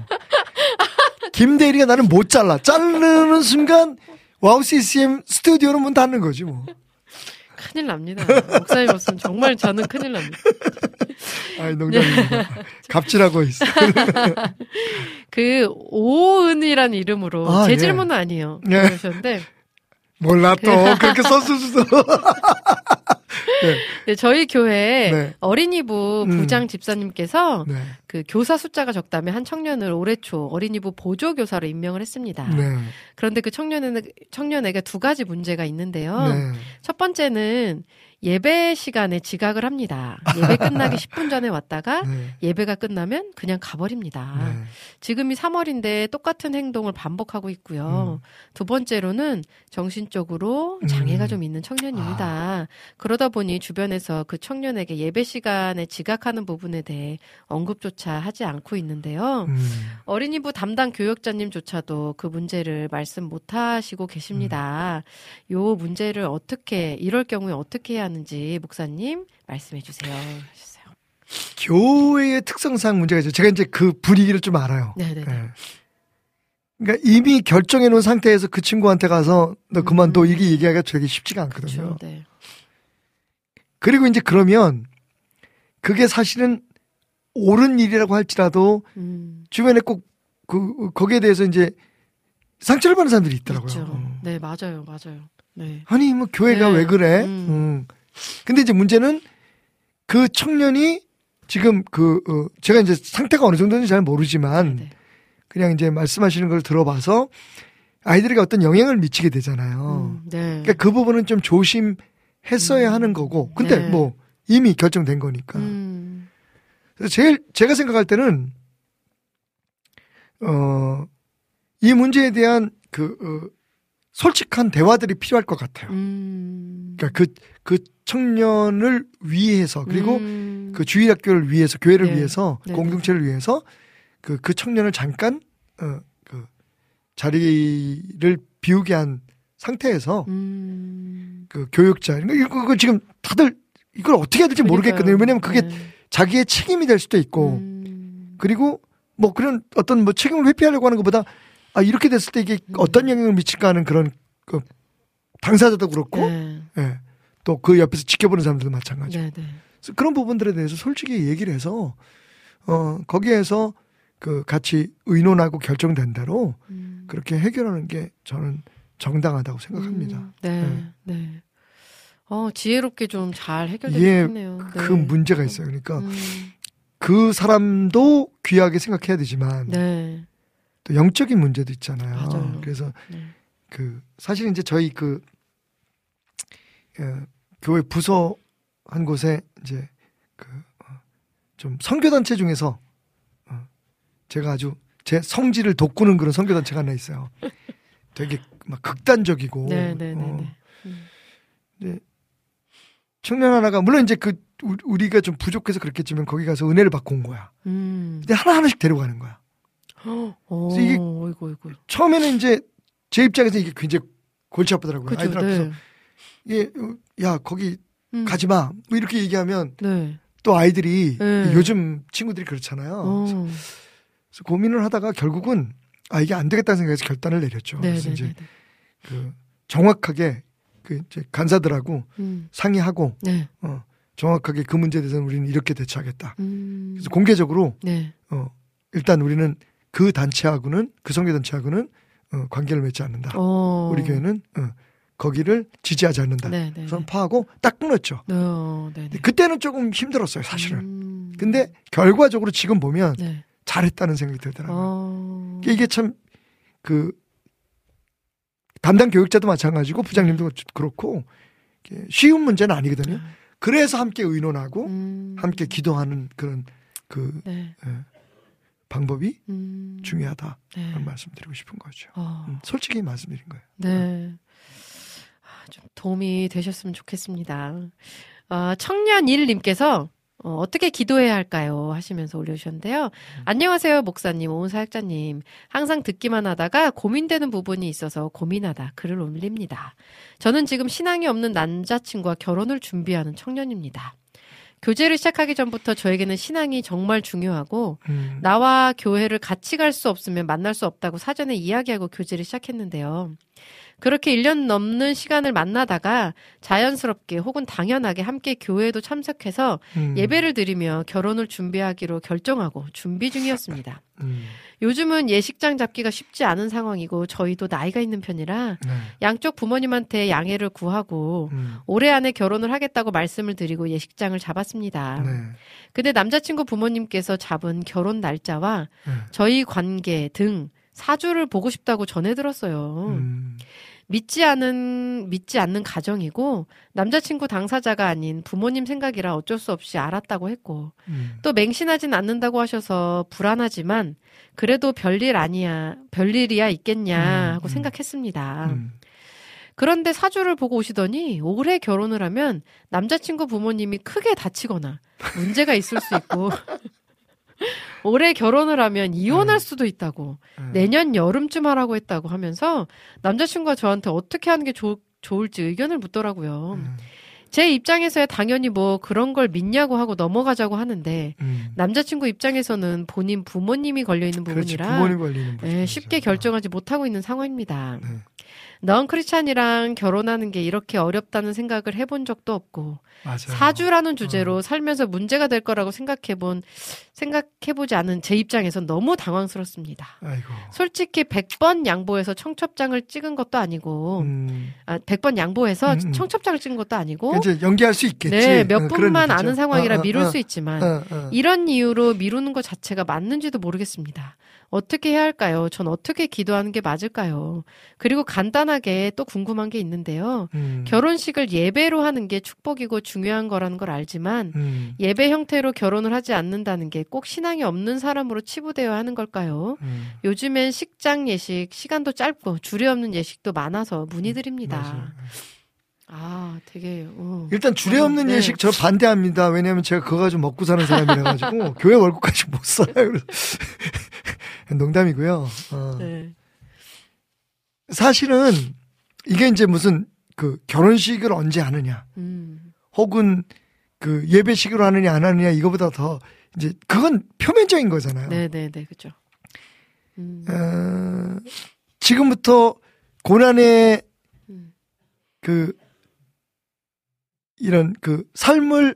김대리가 나는 못 잘라. 자르는 순간 와우 CCM 스튜디오는 문 닫는 거지 뭐. 큰일 납니다. 목사님 없으면 정말 저는 큰일 납니다. 아이 농담입니다. 갑질하고 있어. 그 오은이라는 이름으로 아, 제 예. 질문은 아니에요. 예. 그러셨는데 몰라 또 그렇게 썼을 수도. 네, 저희 교회 네. 어린이부 음. 부장 집사님께서 네. 그 교사 숫자가 적다면 한 청년을 올해 초 어린이부 보조 교사로 임명을 했습니다. 네. 그런데 그 청년에게 청년에게 두 가지 문제가 있는데요. 네. 첫 번째는 예배 시간에 지각을 합니다. 예배 끝나기 10분 전에 왔다가 네. 예배가 끝나면 그냥 가버립니다. 네. 지금이 3월인데 똑같은 행동을 반복하고 있고요. 두 번째로는 정신적으로 장애가 음. 좀 있는 청년입니다. 그러다 보니 주변에서 그 청년에게 예배 시간에 지각하는 부분에 대해 언급조차 하지 않고 있는데요. 음. 어린이부 담당 교육자님조차도 그 문제를 말씀 못 하시고 계십니다. 음. 요 문제를 어떻게, 이럴 경우에 어떻게 해야 하는지 목사님 말씀해 주세요. 하셨어요. 교회의 특성상 문제가 있죠. 제가 이제 그 분위기를 좀 알아요. 네네네. 네. 그러니까 이미 결정해 놓은 상태에서 그 친구한테 가서 너 그만둬 음. 이게 얘기하기가 되게 쉽지가 않거든요. 그렇죠. 네. 그리고 이제 그러면 그게 사실은 옳은 일이라고 할지라도 음, 주변에 꼭 그 거기에 대해서 이제 상처를 받는 사람들이 있더라고요. 어. 네, 맞아요. 맞아요. 네. 아니 뭐 교회가 네. 왜 그래? 음. 음. 근데 이제 문제는 그 청년이 지금 그 어, 제가 이제 상태가 어느 정도인지 잘 모르지만 네. 그냥 이제 말씀하시는 걸 들어봐서 아이들에게 어떤 영향을 미치게 되잖아요. 음, 네. 그러니까 그 부분은 좀 조심했어야 하는 거고. 근데 네. 뭐 이미 결정된 거니까. 음, 그래서 제일 제가 생각할 때는 어 이 문제에 대한 그 어, 솔직한 대화들이 필요할 것 같아요. 음. 그러니까 그, 그 청년을 위해서 그리고 음, 그 주일 학교를 위해서 교회를 네. 위해서 네, 공동체를 위해서 그그 청년을 잠깐 어 그 자리를 비우게 한 상태에서 음. 그 교육자 이거 이거 지금 다들 이걸 어떻게 해야 될지 모르겠거든요. 왜냐면 그게 네. 자기의 책임이 될 수도 있고 음. 그리고 뭐 그런 어떤 뭐 책임을 회피하려고 하는 것보다 아 이렇게 됐을 때 이게 어떤 영향을 미칠까 하는 그런 그 당사자도 그렇고 네. 예. 또 그 옆에서 지켜보는 사람들도 마찬가지. 네, 네. 그래서 그런 부분들에 대해서 솔직히 얘기를 해서 어 거기에서 그 같이 의논하고 결정된 대로 음. 그렇게 해결하는 게 저는 정당하다고 생각합니다. 음, 네, 네. 네. 어, 지혜롭게 좀잘 예, 해결되겠네요. 그 문제가 있어요. 그러니까 음, 그 사람도 귀하게 생각해야 되지만 네. 또 영적인 문제도 있잖아요. 맞아요. 그래서 네. 그 사실 이제 저희 그 어, 교회 부서 한 곳에 이제 그좀 선교 단체 중에서 어, 제가 아주 제 성질을 돋구는 그런 선교 단체가 하나 있어요. 되게 막 극단적이고 네, 네, 네, 어, 네. 음. 청년 하나가 물론 이제 그 우- 우리가 좀 부족해서 그렇겠지만 거기 가서 은혜를 받고 온 거야. 음. 근데 하나 하나씩 데려가는 거야. 오, 그래서 이게- 이거, 이거. 처음에는 이제 제 입장에서 이게 굉장히 골치 아프더라고요. 그죠, 아이들 앞에서 네. 이게 어, 야 거기 음. 가지 마. 뭐 이렇게 얘기하면 네. 또 아이들이 네. 요즘 친구들이 그렇잖아요. 어. 그래서 고민을 하다가 결국은 아 이게 안 되겠다는 생각에서 결단을 내렸죠. 네, 그래서 네, 이제 네. 네. 그 정확하게 그 이제 간사들하고 음. 상의하고 네. 어 정확하게 그 문제에 대해서는 우리는 이렇게 대처하겠다. 음. 그래서 공개적으로 네. 어 일단 우리는 그 단체하고는 그 성교 단체하고는 어 관계를 맺지 않는다. 어. 우리 교회는 어, 거기를 지지하지 않는다. 네, 네. 네. 선파하고 딱 끊었죠. 어, 네, 네. 그때는 조금 힘들었어요, 사실은. 음. 근데 결과적으로 지금 보면 네. 잘했다는 생각이 들더라고요. 어. 이게 참 그 담당 교육자도 마찬가지고 부장님도 그렇고 이게 쉬운 문제는 아니거든요. 그래서 함께 의논하고 음. 함께 기도하는 그런 그 네. 방법이 음. 중요하다는 네. 말씀 드리고 싶은 거죠. 어. 음, 솔직히 말씀드린 거예요. 네. 아, 좀 도움이 되셨으면 좋겠습니다. 아, 청년일님께서 어, 어떻게 기도해야 할까요? 하시면서 올려주셨는데요. 안녕하세요, 목사님, 오은 사역자님. 항상 듣기만 하다가 고민되는 부분이 있어서 고민하다 글을 올립니다. 저는 지금 신앙이 없는 남자친구와 결혼을 준비하는 청년입니다. 교제를 시작하기 전부터 저에게는 신앙이 정말 중요하고 음, 나와 교회를 같이 갈 수 없으면 만날 수 없다고 사전에 이야기하고 교제를 시작했는데요. 그렇게 1년 넘는 시간을 만나다가 자연스럽게 혹은 당연하게 함께 교회에도 참석해서 음, 예배를 드리며 결혼을 준비하기로 결정하고 준비 중이었습니다. 음, 요즘은 예식장 잡기가 쉽지 않은 상황이고 저희도 나이가 있는 편이라 네, 양쪽 부모님한테 양해를 구하고 음, 올해 안에 결혼을 하겠다고 말씀을 드리고 예식장을 잡았습니다. 네, 근데 남자친구 부모님께서 잡은 결혼 날짜와 네, 저희 관계 등 사주를 보고 싶다고 전해 들었어요. 음, 믿지 않은 믿지 않는 가정이고 남자친구 당사자가 아닌 부모님 생각이라 어쩔 수 없이 알았다고 했고 음, 또 맹신하진 않는다고 하셔서 불안하지만 그래도 별일 아니야 별일이야 있겠냐 음, 하고 음. 생각했습니다. 음, 그런데 사주를 보고 오시더니 올해 결혼을 하면 남자친구 부모님이 크게 다치거나 문제가 있을 수 있고 올해 결혼을 하면 이혼할 수도 있다고 음. 내년 여름쯤 하라고 했다고 하면서 남자친구가 저한테 어떻게 하는 게 좋, 좋을지 의견을 묻더라고요. 음, 제 입장에서야 당연히 뭐 그런 걸 믿냐고 하고 넘어가자고 하는데 음. 남자친구 입장에서는 본인 부모님이 걸려 있는 부분이라 부모님 걸리는 예. 쉽게 결정하지 못하고 있는 상황입니다. 네. 넌 크리스찬이랑 결혼하는 게 이렇게 어렵다는 생각을 해본 적도 없고 맞아요. 사주라는 어. 주제로 살면서 문제가 될 거라고 생각해본 생각해보지 않은 제 입장에선 너무 당황스럽습니다. 아이고. 솔직히 100번 양보해서 청첩장을 찍은 것도 아니고 음. 아, 100번 양보해서 음, 음. 청첩장을 찍은 것도 아니고 이제 연기할 수 있겠지. 네, 몇 어, 그런 분만. 아는 상황이라 어, 어, 미룰 어, 수 있지만 어, 어. 이런 이유로 미루는 것 자체가 맞는지도 모르겠습니다. 어떻게 해야 할까요? 전 어떻게 기도하는 게 맞을까요? 그리고 간단하게 또 궁금한 게 있는데요. 음. 결혼식을 예배로 하는 게 축복이고 중요한 거라는 걸 알지만 음. 예배 형태로 결혼을 하지 않는다는 게 꼭 신앙이 없는 사람으로 치부되어야 하는 걸까요? 음. 요즘엔 식장 예식 시간도 짧고 주례 없는 예식도 많아서 문의드립니다. 맞아요. 아, 되게 어. 일단 주례 없는 네. 예식 저 반대합니다. 왜냐하면 제가 그거 가지고 먹고 사는 사람이라 가지고 교회 월급까지 못. 그래서 농담이고요. 어. 네. 사실은 이게 이제 무슨 그 결혼식을 언제 하느냐, 음. 혹은 그 예배식으로 하느냐 안 하느냐 이거보다 더 이제 그건 표면적인 거잖아요. 네, 네, 네. 그죠. 음. 어, 지금부터 고난의 음. 그 이런 그 삶을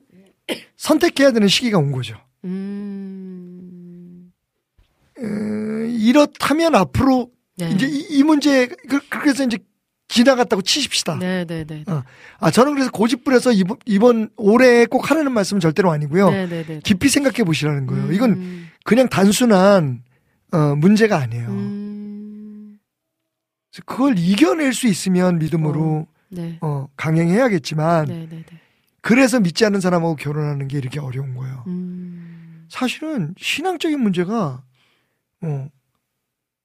선택해야 되는 시기가 온 거죠. 음. 어, 이렇다면 앞으로 네. 이제 이, 이 문제 그- 그래서 이제 지나갔다고 치십시다. 네, 네, 네. 어. 아 저는 그래서 고집부려서 이번 이번 올해 꼭 하라는 말씀은 절대로 아니고요. 네, 네, 네. 깊이 생각해 보시라는 거예요. 이건 음. 그냥 단순한 어, 문제가 아니에요. 음. 그걸 이겨낼 수 있으면 믿음으로 네. 어, 강행해야겠지만 네, 네, 네. 그래서 믿지 않는 사람하고 결혼하는 게 이렇게 어려운 거예요. 음. 사실은 신앙적인 문제가 어,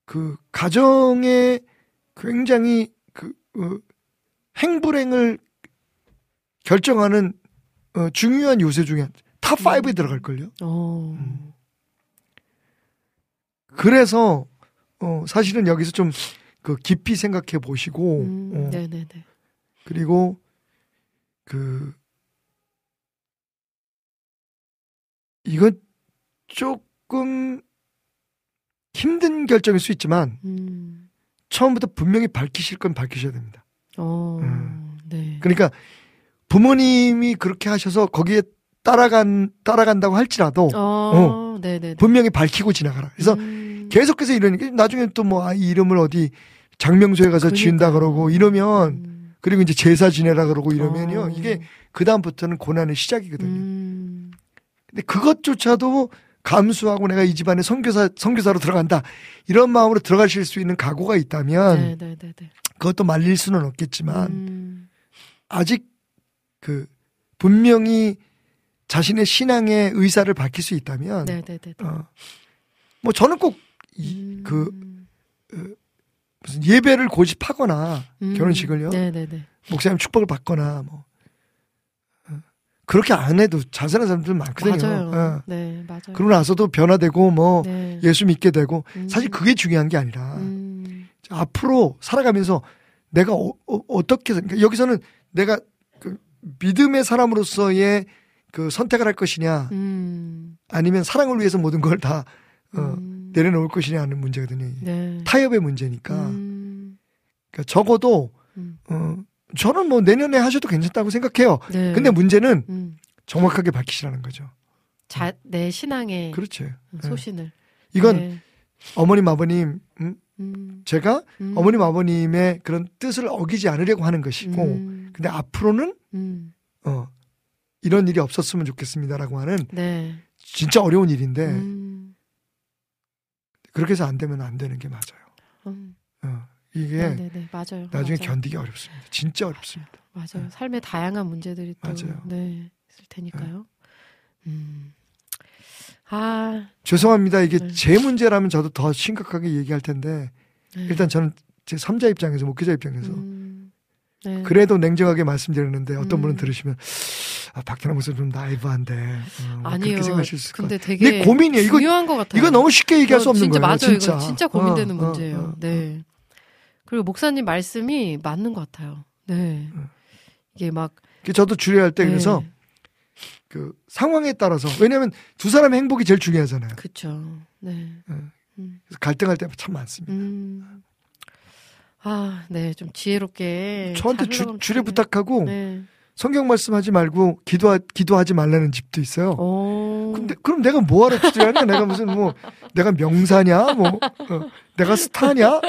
그 가정에 굉장히 그 어, 행불행을 결정하는 어, 중요한 요소 중에 top 5에 들어갈 걸요. 어. 음. 그래서 어, 사실은 여기서 좀 그 깊이 생각해 보시고 음. 어, 네, 네, 네. 그리고 그 이건 조금 힘든 결정일 수 있지만 음. 처음부터 분명히 밝히실 건 밝히셔야 됩니다. 어. 음. 네. 그러니까 부모님이 그렇게 하셔서 거기에 따라간 따라간다고 할지라도 어. 네. 분명히 밝히고 지나가라. 그래서 음. 계속해서 이러니까 나중에 또 뭐 아이 이름을 어디 장명소에 가서 지은다 그러니까요. 그러고 이러면 음. 그리고 이제 제사 지내라 그러고 이러면요 어. 이게 그 다음부터는 고난의 시작이거든요. 음. 근데 그것조차도 감수하고 내가 이 집안에 선교사 선교사로 들어간다 이런 마음으로 들어가실 수 있는 각오가 있다면 네, 네, 네, 네. 그것도 말릴 수는 없겠지만 음. 아직 그 분명히 자신의 신앙의 의사를 밝힐 수 있다면 네, 네, 네. 네. 어, 뭐 저는 꼭 이, 음. 그 무슨 예배를 고집하거나 음. 결혼식을요 네, 네, 네. 목사님 축복을 받거나 뭐 어, 그렇게 안 해도 자살한 사람들 많거든요. 맞아요. 어. 네, 맞아요. 그러고 나서도 변화되고 뭐 네. 예수 믿게 되고 음. 사실 그게 중요한 게 아니라 음. 앞으로 살아가면서 내가 어, 떻게 그러니까 여기서는 내가 그 믿음의 사람으로서의 그 선택을 할 것이냐 음. 아니면 사랑을 위해서 모든 걸 다 어, 음. 내려놓을 것이냐 하는 문제거든요. 네. 타협의 문제니까 음. 그러니까 적어도 음. 어, 저는 뭐 내년에 하셔도 괜찮다고 생각해요. 네. 근데 문제는 음. 정확하게 밝히시라는 거죠. 자, 내 신앙의 그렇죠. 예. 소신을. 이건 네. 어머님 아버님 음, 음. 제가 음. 어머님 아버님의 그런 뜻을 어기지 않으려고 하는 것이고 음. 근데 앞으로는 음. 어, 이런 일이 없었으면 좋겠습니다라고 하는 네. 진짜 어려운 일인데 음. 그렇게 해서 안 되면 안 되는 게 맞아요. 음. 어, 이게 네, 네, 네. 맞아요. 나중에 맞아요. 견디기 어렵습니다. 진짜 어렵습니다. 맞아요. 삶의 다양한 문제들이 또 맞아요. 네, 있을 테니까요. 음. 아, 죄송합니다. 이게 네. 제 문제라면 저도 더 심각하게 얘기할 텐데 네. 일단 저는 제 3자 입장에서 목회자 입장에서 음. 네. 그래도 냉정하게 말씀드렸는데 어떤 음. 분은 들으시면 아, 박태남 목사님 좀 나이브한데 어, 뭐 아니요. 그렇게 생각하실 수 근데. 되게 고민이에요. 이거 중요한 것 같아요. 이거 너무 쉽게 얘기할 수 없는 진짜 거예요. 맞아요. 진짜 이거 진짜 고민되는 어, 어, 문제예요. 어, 어. 네. 그리고 목사님 말씀이 맞는 것 같아요. 네. 어. 이게 막그 저도 주례할 때 네. 그래서 그 상황에 따라서 왜냐하면 두 사람의 행복이 제일 중요하잖아요. 그쵸. 네. 음. 음. 그래서 갈등할 때참 많습니다. 음. 아, 네, 좀 지혜롭게. 저한테 잘 주, 주례. 부탁하고 네. 성경 말씀하지 말고 기도 기도하지 말라는 집도 있어요. 오. 근데 그럼 내가 뭐하러 주례하냐? 내가 무슨 뭐 내가 명사냐? 뭐 어, 내가 스타냐?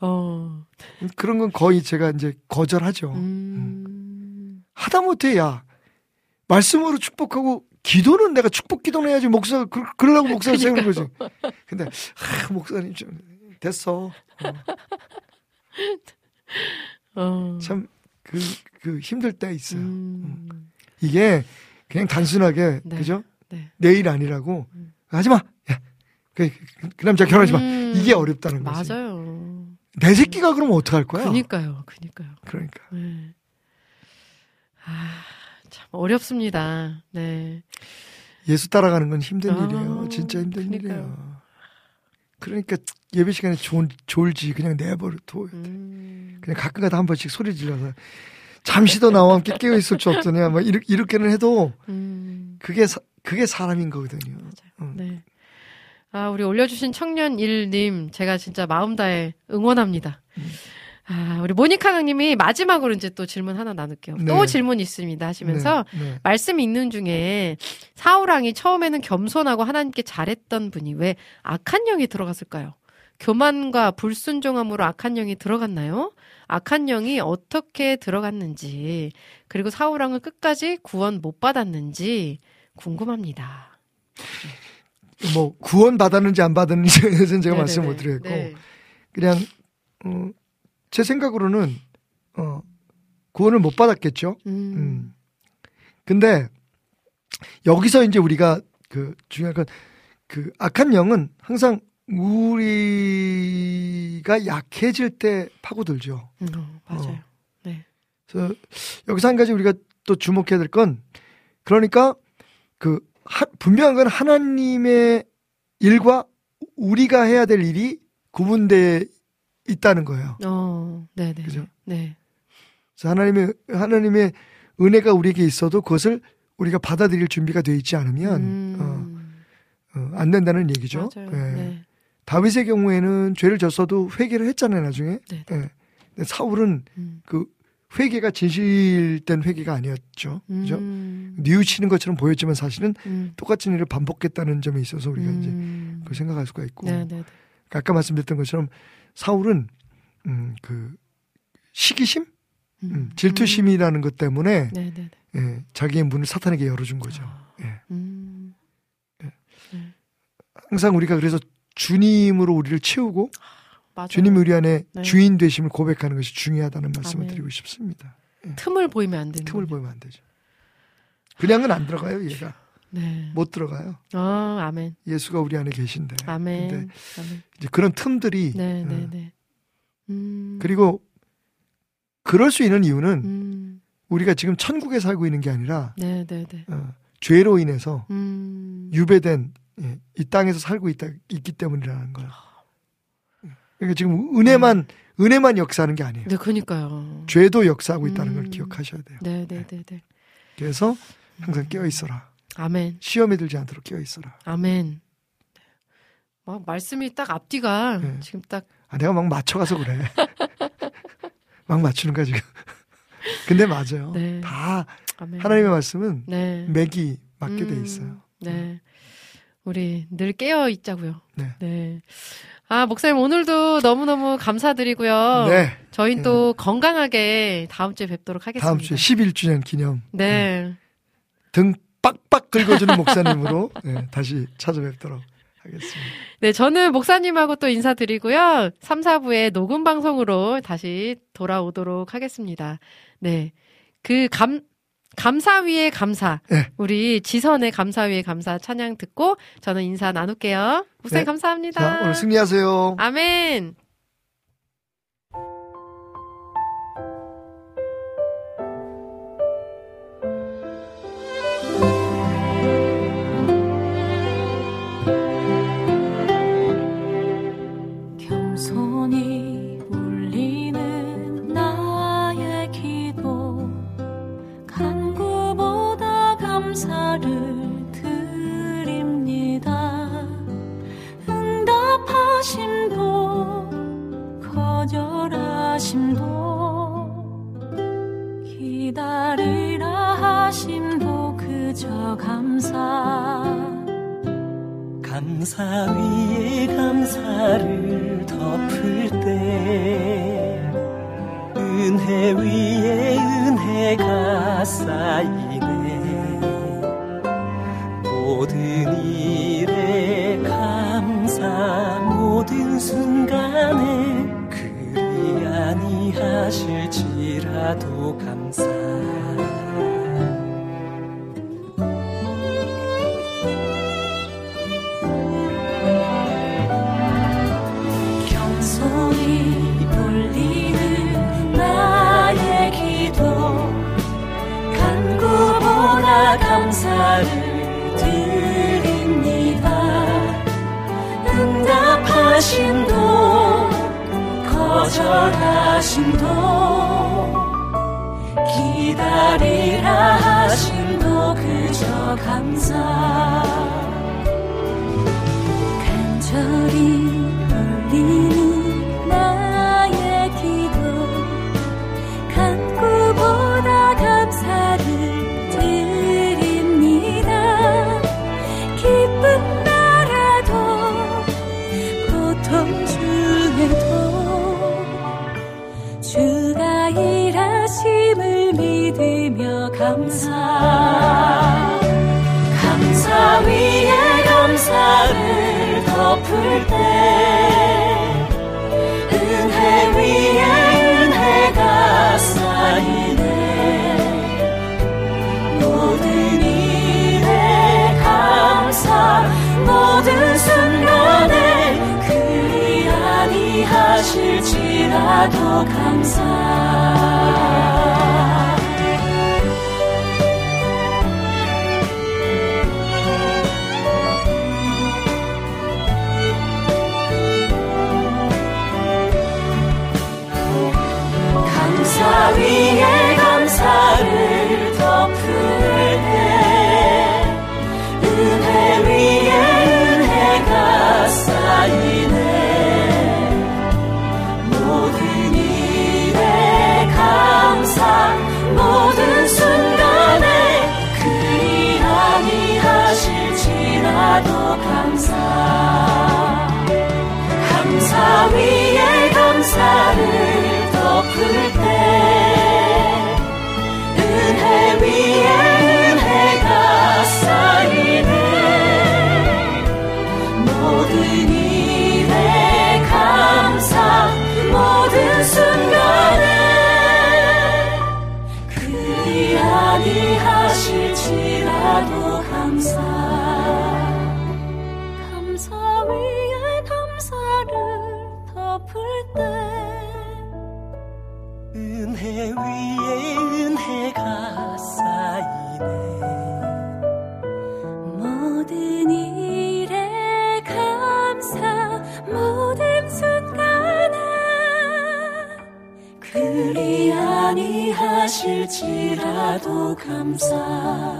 어. 그런 건 거의 제가 이제 거절하죠. 음. 하다못해 야 말씀으로 축복하고 기도는 내가 축복 기도는 해야지 목사 그, 그러려고 목사 세우는 거지. 근데 아, 목사님 좀 됐어. 어. 참 그 그 힘들 때 있어요. 음. 이게 그냥 단순하게 네. 그죠? 네. 내일 아니라고 음. 하지 마. 야, 그, 그, 그 남자 결혼하지 마. 음. 이게 어렵다는 거지. 맞아요. 내 새끼가 그러면 어떡할 거야? 그니까요, 그니까요. 그러니까. 네. 아, 참 어렵습니다. 네. 예수 따라가는 건 힘든 아, 일이에요. 진짜 힘든 그러니까요. 일이에요. 그러니까 예배 시간에 졸, 졸지 그냥 내버려 둬. 음, 그냥 가끔가다 한 번씩 소리 질러서 잠시 더 나와 함께 깨어 있을 수 없더냐. 뭐 이렇게, 이렇게는 해도 음, 그게 사, 그게 사람인 거거든요. 음. 네. 아, 우리 올려주신 청년 일님, 제가 진짜 마음 다해 응원합니다. 아, 우리 모니카 강님이 마지막으로 이제 또 질문 하나 나눌게요. 또 네. 질문 있습니다 하시면서 네, 네. 말씀 있는 중에 사우랑이 처음에는 겸손하고 하나님께 잘했던 분이 왜 악한 영이 들어갔을까요? 교만과 불순종함으로 악한 영이 들어갔나요? 악한 영이 어떻게 들어갔는지 그리고 사우랑은 끝까지 구원 못 받았는지 궁금합니다. 뭐 구원 받았는지 안 받았는지에 대해서는 제가 네네네. 말씀 못 드리겠고 네. 그냥 어, 제 생각으로는 어, 구원을 못 받았겠죠. 음. 음. 근데 여기서 이제 우리가 그 중요한 건 그 악한 영은 항상 우리가 약해질 때 파고들죠. 음, 어, 맞아요. 어. 네. 그래서 여기서 한 가지 우리가 또 주목해야 될 건 그러니까 그 하- 분명한 건 하나님의 일과 우리가 해야 될 일이 구분돼 있다는 거예요. 어, 네네. 그죠? 네. 그래서 하나님의 하나님의 은혜가 우리에게 있어도 그것을 우리가 받아들일 준비가 돼 있지 않으면 음, 어, 어, 안 된다는 얘기죠. 맞아요. 예. 네. 다윗의 경우에는 죄를 졌어도 회개를 했잖아요, 나중에. 네. 예. 근데 사울은 음. 그 회개가 진실된 회개가 아니었죠. 그죠? 음, 뉘우치는 것처럼 보였지만 사실은 음, 똑같은 일을 반복했다는 점에 있어서 우리가 이제 음. 그걸 생각할 수가 있고. 네네. 아까 말씀드렸던 것처럼 사울은 음, 그 시기심, 음, 질투심이라는 것 때문에 네네. 예, 자기의 문을 사탄에게 열어준 거죠. 예. 음, 항상 우리가 그래서 주님으로 우리를 채우고 맞아요. 주님이 우리 안에 네. 주인 되심을 고백하는 것이 중요하다는 말씀을 아멘. 드리고 싶습니다. 틈을 보이면 안 되는. 틈을 보이면 안 되죠. 그냥은 안 들어가요, 얘가. 네. 못 들어가요. 아, 아멘. 예수가 우리 안에 계신데. 아멘. 근데 아멘. 이제 그런 틈들이 네, 어, 네, 네. 음. 그리고 그럴 수 있는 이유는 음. 우리가 지금 천국에 살고 있는 게 아니라 네, 네, 네. 어, 죄로 인해서 음. 유배된 예, 이 땅에서 살고 있다 있기 때문이라는 거예요. 그러니까 지금 은혜만 은혜만 역사하는 게 아니에요. 네, 그니까요. 죄도 역사하고 있다는 걸 음. 기억하셔야 돼요. 네, 네, 네, 네. 그래서 항상 깨어 있어라. 아멘. 시험에 들지 않도록 깨어 있어라. 아멘. 막 말씀이 딱 앞뒤가 네. 지금 딱 아, 내가 막 맞춰가서 그래. 막 맞추는 거야 지금. 근데 맞아요. 네. 다 아멘. 하나님의 말씀은 네. 맥이 맞게 돼 음, 있어요. 네. 우리 늘 깨어 있자고요. 네. 아, 목사님 오늘도 너무너무 감사드리고요. 네. 저희는 또 건강하게 다음 주에 뵙도록 하겠습니다. 다음 주에 11주년 기념 네. 등 빡빡 긁어주는 목사님으로 네, 다시 찾아뵙도록 하겠습니다. 네, 저는 목사님하고 또 인사드리고요. 3, 4부의 녹음 방송으로 다시 돌아오도록 하겠습니다. 네. 그 감, 감사 위에 감사. 네. 우리 지선의 감사 위에 감사 찬양 듣고 저는 인사 나눌게요. 목사님 네. 감사합니다. 자, 오늘 승리하세요. 아멘. 거절 아니하실지라도 감사 아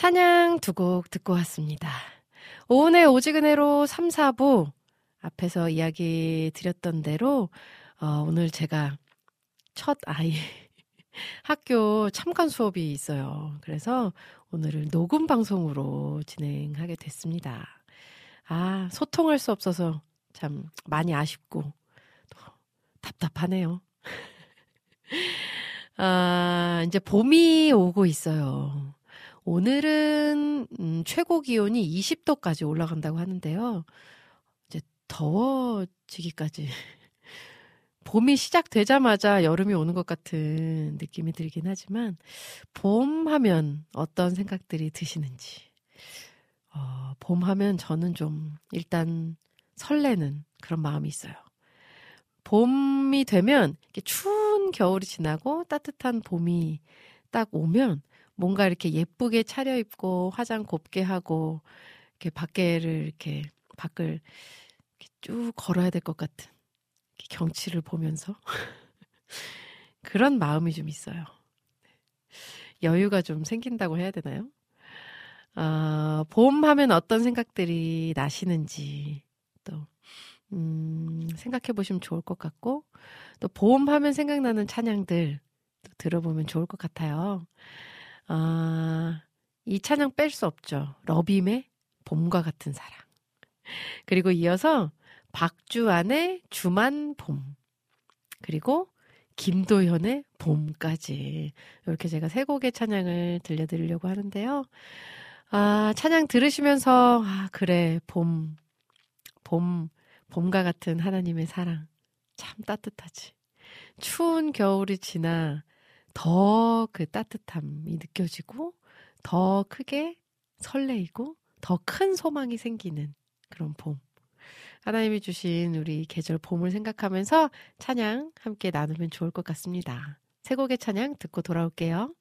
찬양 두 곡 듣고 왔습니다. 오은의 오지근해로 3, 4부 앞에서 이야기 드렸던 대로 어, 오늘 제가 첫 아이 학교 참관 수업이 있어요. 그래서 오늘은 녹음 방송으로 진행하게 됐습니다. 아, 소통할 수 없어서 참 많이 아쉽고 또 답답하네요. 아, 이제 봄이 오고 있어요. 오늘은 음, 최고 기온이 20도까지 올라간다고 하는데요. 이제 더워지기까지 봄이 시작되자마자 여름이 오는 것 같은 느낌이 들긴 하지만 봄 하면 어떤 생각들이 드시는지 어, 봄 하면 저는 좀 일단 설레는 그런 마음이 있어요. 봄이 되면 이렇게 추운 겨울이 지나고 따뜻한 봄이 딱 오면 뭔가 이렇게 예쁘게 차려입고 화장 곱게 하고 이렇게 밖에를 이렇게 밖을 이렇게 쭉 걸어야 될 것 같은 경치를 보면서 그런 마음이 좀 있어요. 여유가 좀 생긴다고 해야 되나요? 아, 봄 하면 어떤 생각들이 나시는지 또 음, 생각해 보시면 좋을 것 같고 또 봄 하면 생각나는 찬양들 또 들어보면 좋을 것 같아요. 아, 이 찬양 뺄 수 없죠. 러빔의 봄과 같은 사랑. 그리고 이어서 박주안의 주만 봄. 그리고 김도현의 봄까지. 이렇게 제가 세 곡의 찬양을 들려드리려고 하는데요. 아, 찬양 들으시면서, 아, 그래, 봄, 봄, 봄과 같은 하나님의 사랑. 참 따뜻하지. 추운 겨울이 지나 더 그 따뜻함이 느껴지고, 더 크게 설레이고, 더 큰 소망이 생기는 그런 봄. 하나님이 주신 우리 계절 봄을 생각하면서 찬양 함께 나누면 좋을 것 같습니다. 세 곡의 찬양 듣고 돌아올게요.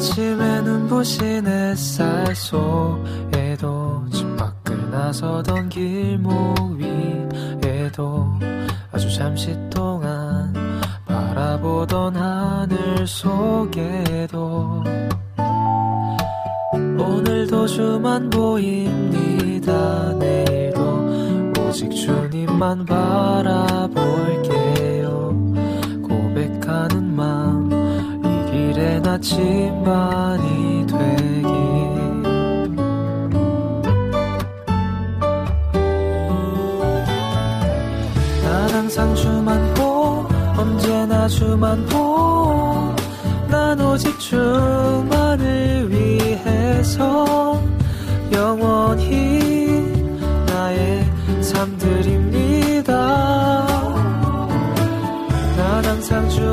아침에 눈부신 햇살 속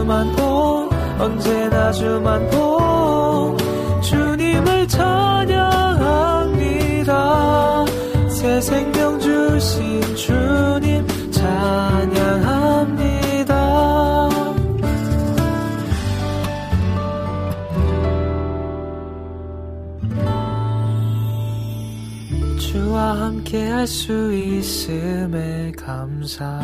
주만 보 언제나 주만 보 주님을 찬양합니다. 새 생명 주신 주님 찬양합니다. 주와 함께 할 수 있음에 감사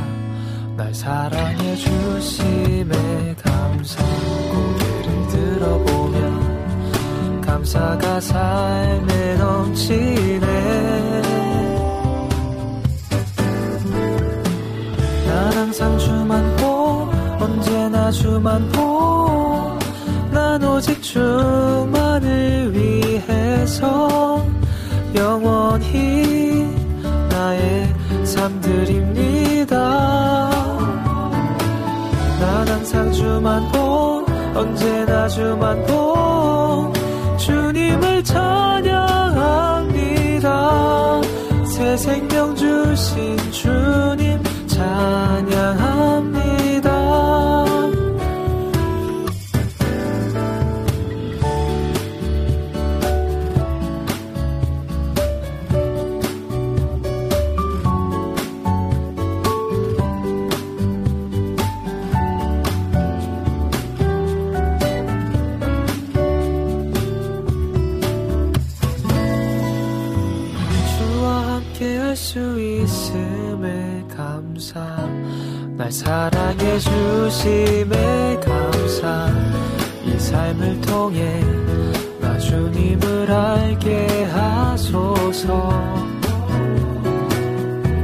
날 사랑해 주심에 감사 고개를 들어보면 감사가 삶에 넘치네. 난 항상 주만 보 언제나 주만 보난 오직 주만을 위해서 영원히 나의 삶들입니다 항상 주만 보 언제나 주만 보. 주님을 찬양합니다. 새 생명 주신 주님 찬양 주심에 감사. 이 삶을 통해 나 주님을 알게 하소서.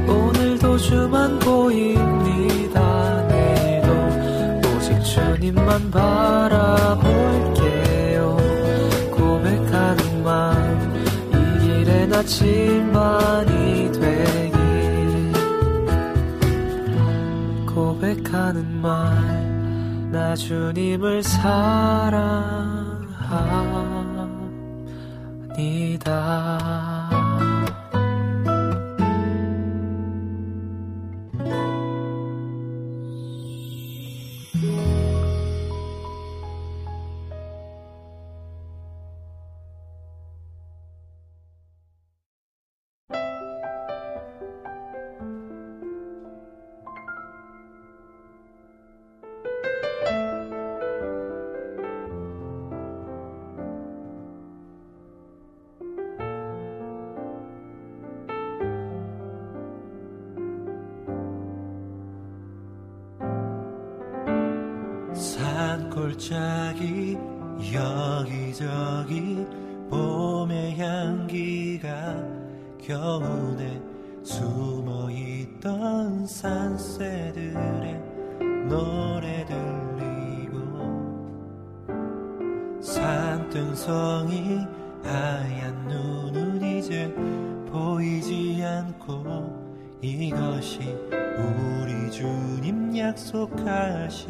오늘도 주만 보입니다. 내일도 오직 주님만 바라볼게요. 고백하는 마음 이 길의 나침반이 되 고백하는 말 나 주님을 사랑합니다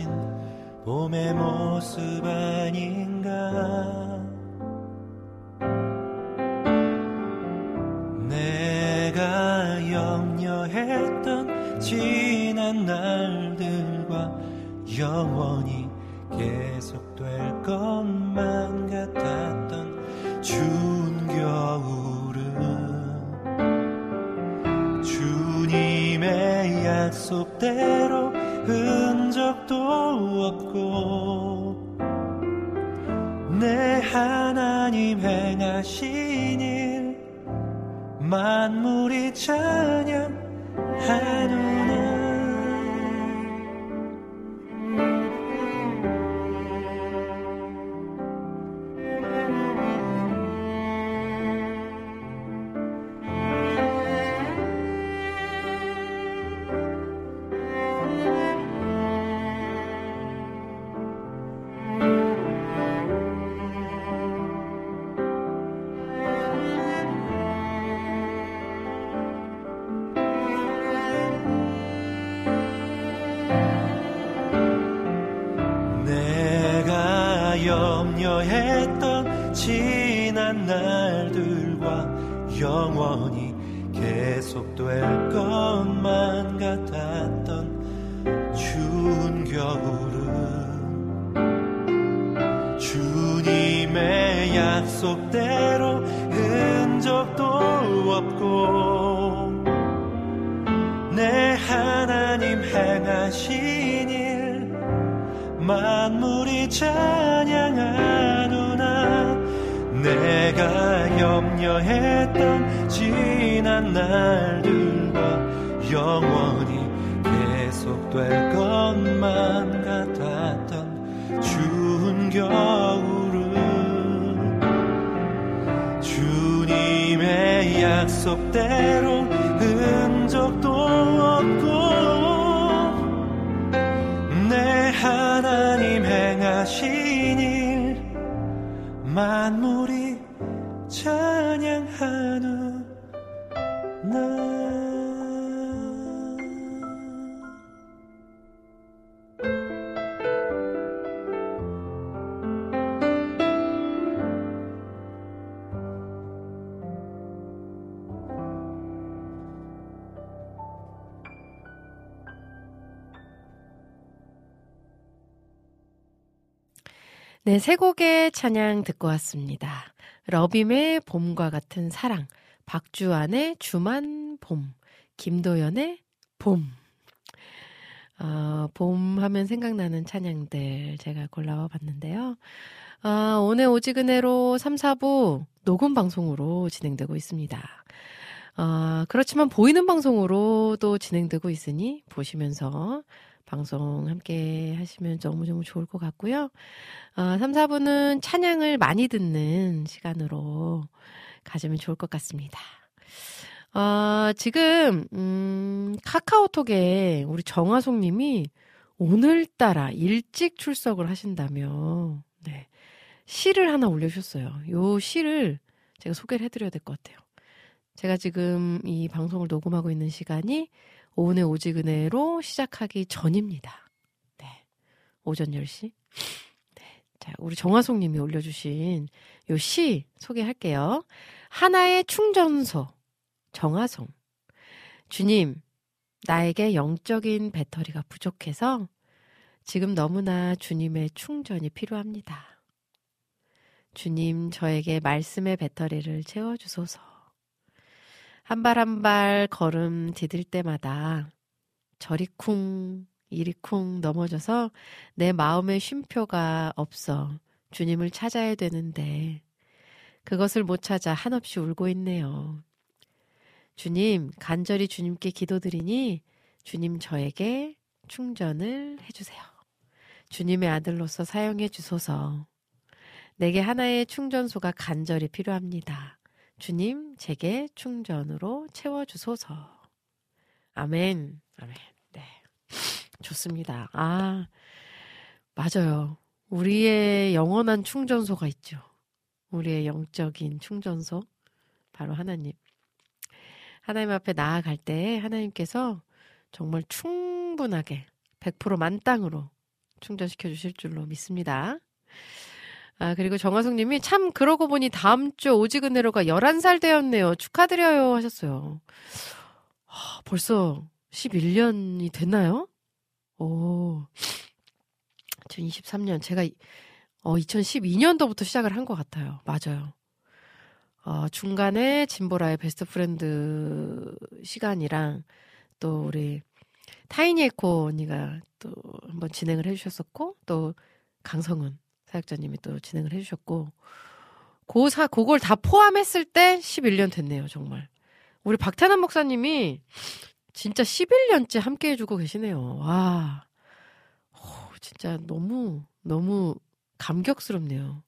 약속하신 봄의 모습 아닌가. 내가 염려했던 지난 날들과 영원히 계속될 것만 같았던 추운 겨울은 주님의 약속대로 만물이 찬양하노 네, 세 곡의 찬양 듣고 왔습니다. 러빔의 봄과 같은 사랑, 박주환의 주만 봄, 김도연의 봄. 어, 봄 하면 생각나는 찬양들 제가 골라와 봤는데요. 아, 오늘 오지근해로 3, 4부 녹음 방송으로 진행되고 있습니다. 아, 그렇지만 보이는 방송으로도 진행되고 있으니 보시면서 방송 함께 하시면 너무너무 좋을 것 같고요. 어, 3, 4부는 찬양을 많이 듣는 시간으로 가지면 좋을 것 같습니다. 어, 지금, 음, 카카오톡에 우리 정화송 님이 오늘따라 일찍 출석을 하신다며, 네. 시를 하나 올려주셨어요. 요 시를 제가 소개를 해드려야 될 것 같아요. 제가 지금 이 방송을 녹음하고 있는 시간이 오늘 오지근해로 시작하기 전입니다. 네. 오전 10시. 네. 자, 우리 정화송 님이 올려주신 요 시 소개할게요. 하나의 충전소. 정화송. 주님, 나에게 영적인 배터리가 부족해서 지금 너무나 주님의 충전이 필요합니다. 주님, 저에게 말씀의 배터리를 채워주소서. 한 발 한 발 걸음 디딜 때마다 저리 쿵, 이리 쿵 넘어져서 내 마음의 쉼표가 없어 주님을 찾아야 되는데 그것을 못 찾아 한없이 울고 있네요. 주님, 간절히 주님께 기도드리니 주님 저에게 충전을 해주세요. 주님의 아들로서 사용해 주소서. 내게 하나의 충전소가 간절히 필요합니다. 주님, 제게 충전으로 채워 주소서. 아멘. 아멘. 네. 좋습니다. 아, 맞아요. 우리의 영원한 충전소가 있죠. 우리의 영적인 충전소. 바로 하나님. 하나님 앞에 나아갈 때 하나님께서 정말 충분하게 100% 만땅으로 충전시켜 주실 줄로 믿습니다. 아, 그리고 정화숙 님이 참 그러고 보니 다음 주 오직은혜로가 11살 되었네요. 축하드려요 하셨어요. 아, 벌써 11년이 됐나요? 오. 2023년 제가 이- 어 2012년도부터 시작을 한 것 같아요. 맞아요. 어 중간에 진보라의 Best Friend 시간이랑 또 우리 타이니 에코 언니가 또 한번 진행을 해주셨었고 또 강성은 사역자님이 또 진행을 해주셨고 고사 그걸 다 포함했을 때 11년 됐네요 정말. 우리 박태남 목사님이 진짜 11년째 함께 해주고 계시네요. 와. 어, 진짜 너무 너무 감격스럽네요.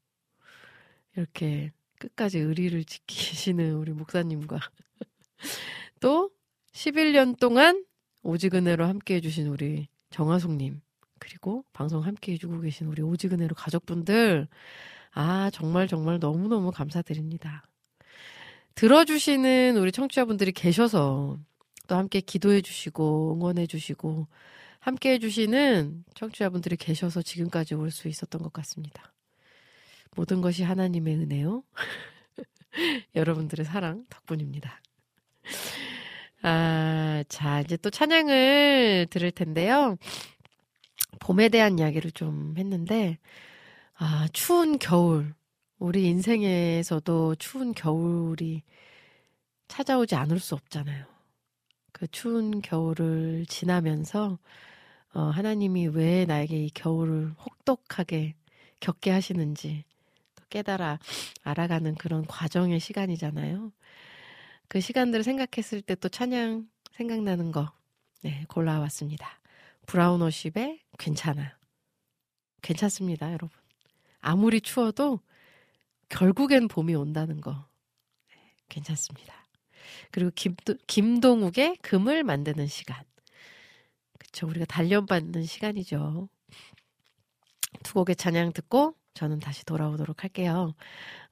이렇게 끝까지 의리를 지키시는 우리 목사님과 또 11년 동안 오직 은혜로 함께 해주신 우리 정화송님, 그리고 방송 함께 해주고 계신 우리 은혜로 가족분들, 아, 정말 정말 너무너무 감사드립니다. 들어주시는 우리 청취자분들이 계셔서 또 함께 기도해주시고, 응원해주시고, 함께 해주시는 청취자분들이 계셔서 지금까지 올 수 있었던 것 같습니다. 모든 것이 하나님의 은혜요. 여러분들의 사랑 덕분입니다. 아, 자, 이제 또 찬양을 들을 텐데요. 봄에 대한 이야기를 좀 했는데, 아, 추운 겨울. 우리 인생에서도 추운 겨울이 찾아오지 않을 수 없잖아요. 그 추운 겨울을 지나면서, 어, 하나님이 왜 나에게 이 겨울을 혹독하게 겪게 하시는지 또 깨달아 알아가는 그런 과정의 시간이잖아요. 그 시간들을 생각했을 때 또 찬양 생각나는 거, 네, 골라왔습니다. 브라운워십의 괜찮아. 괜찮습니다, 여러분. 아무리 추워도 결국엔 봄이 온다는 거. 네, 괜찮습니다. 그리고 김도, 김동욱의 금을 만드는 시간. 그쵸, 우리가 단련받는 시간이죠. 두 곡의 찬양 듣고 저는 다시 돌아오도록 할게요.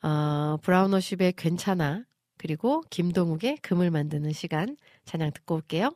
어, 브라운워십의 괜찮아. 그리고 김동욱의 금을 만드는 시간 찬양 듣고 올게요.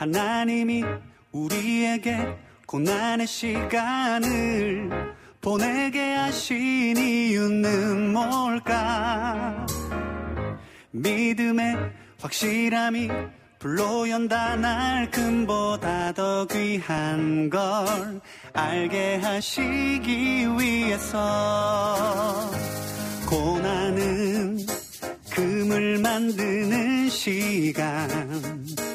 하나님이 우리에게 고난의 시간을 보내게 하신 이유는 뭘까? 믿음의 확실함이 불로 연다 날 금보다 더 귀한 걸 알게 하시기 위해서 고난은 금을 만드는 시간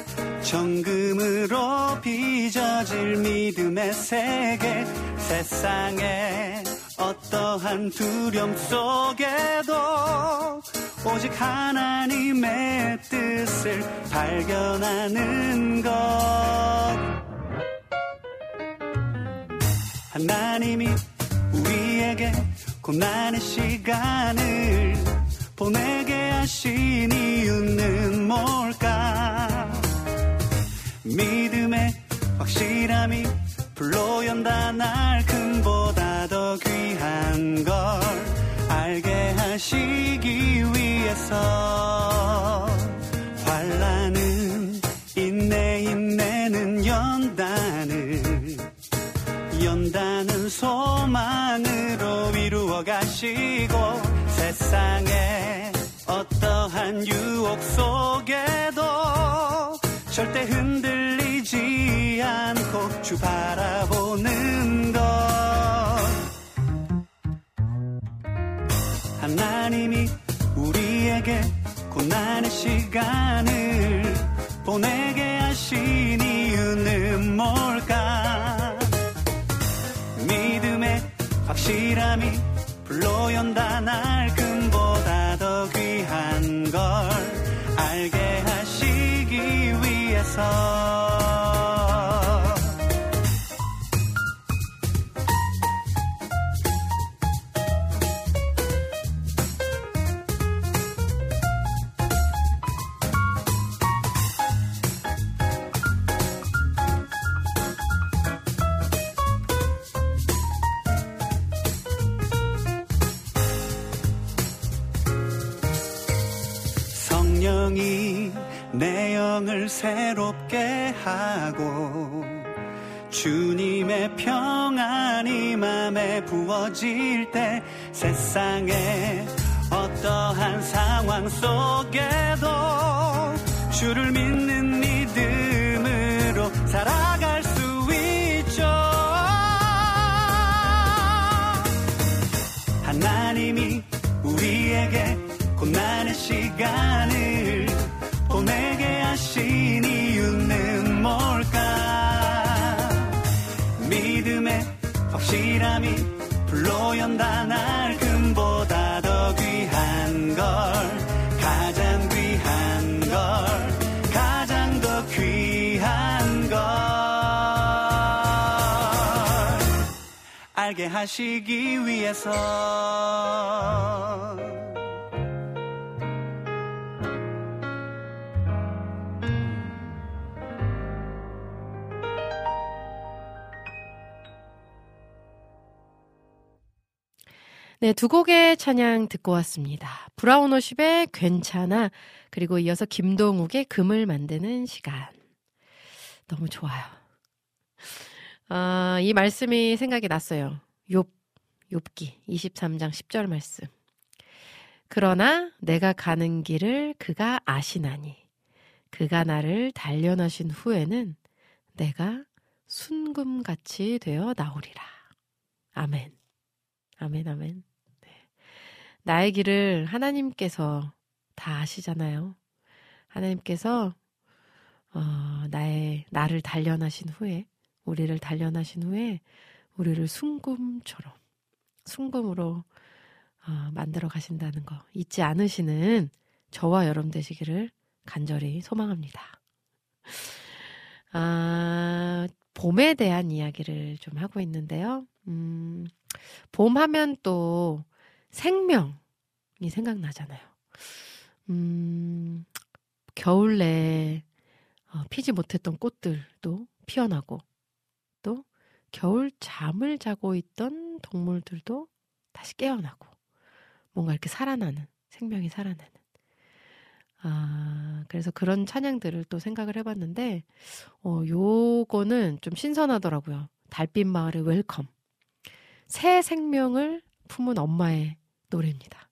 정금으로 빚어질 믿음의 세계 세상에 어떠한 두려움 속에도 오직 하나님의 뜻을 발견하는 것. 하나님이 우리에게 고난의 시간을 보내게 하신 이유는 뭘까 믿음의 확실함이 불로 연다. 날 금보다 더 귀한 걸 알게 하시기 위해서. 환란은 인내 인내는 연단을 연단은 소망으로 이루어 가시고 세상에 어떠한 유혹 속에도 절대 흔들리지 않고 주 바라보는 것. 하나님이 우리에게 고난의 시간을 보내게 하신 이유는 뭘까? 믿음의 확실함이 불로 날 금보다 더 귀한 걸 알게 위 새롭게 하고 주님의 평안이 맘에 부어질 때 세상에 어떠한 상황 속에도 주를 믿는 믿음으로 살아갈 수 있죠. 하나님이 우리에게 고난의 시간을 확실함이 불로 연다. 날 금보다 더 귀한 걸 가장 귀한 걸 가장 더 귀한 걸 알게 하시기 위해서 네, 두 곡의 찬양 듣고 왔습니다. 브라운오십의 괜찮아, 그리고 이어서 김동욱의 금을 만드는 시간. 너무 좋아요. 아, 이 말씀이 생각이 났어요. 욥, 욥기 23장 10절 말씀. 그러나 내가 가는 길을 그가 아시나니 그가 나를 단련하신 후에는 내가 순금같이 되어 나오리라. 아멘. 아멘, 아멘. 네. 나의 길을 하나님께서 다 아시잖아요. 하나님께서, 어, 나의, 나를 단련하신 후에, 우리를 단련하신 후에, 우리를 순금처럼, 순금으로, 어, 만들어 가신다는 거 잊지 않으시는 저와 여러분 되시기를 간절히 소망합니다. 아, 봄에 대한 이야기를 좀 하고 있는데요. 음, 봄 하면 또 생명이 생각나잖아요. 음, 겨울 내에 어, 피지 못했던 꽃들도 피어나고 또 겨울 잠을 자고 있던 동물들도 다시 깨어나고 뭔가 이렇게 살아나는 생명이 살아나는 아 그래서 그런 찬양들을 또 생각을 해봤는데, 어, 요거는 좀 신선하더라고요. 달빛 마을의 Welcome. 새 생명을 품은 엄마의 노래입니다.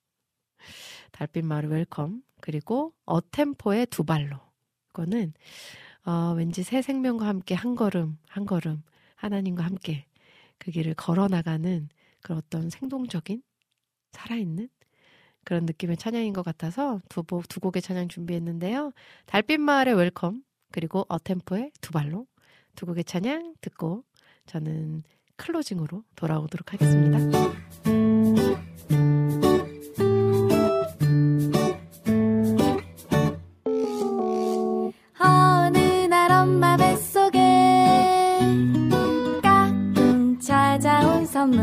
달빛 마을의 Welcome. 그리고 어템포의 두 발로. 이거는, 어, 왠지 새 생명과 함께 한 걸음, 한 걸음, 하나님과 함께 그 길을 걸어 나가는 그런 어떤 생동적인, 살아있는 그런 느낌의 찬양인 것 같아서 두, 보- 두 곡의 찬양 준비했는데요. 달빛 마을의 Welcome, 그리고 어템포의 두 발로 두 곡의 찬양 듣고 저는 closing으로 돌아오도록 하겠습니다. 선물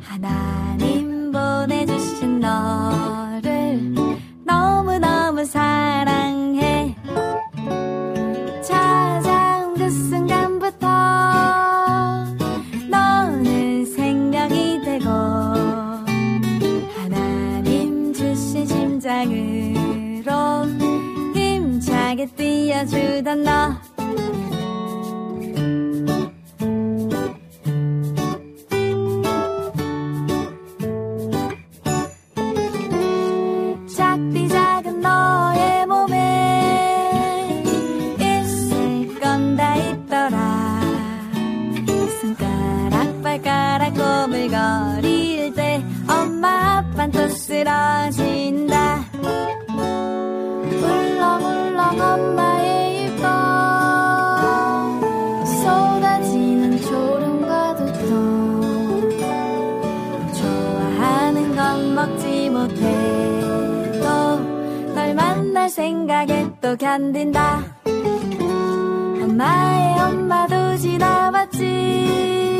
하나님 보내주신 너를 너무너무 사랑해. 찾아온 그 순간부터 너는 생명이 되고 하나님 주신 심장으로 힘차게 뛰어주던 너 생각에 또 견딘다. 엄마의 엄마도 지나봤지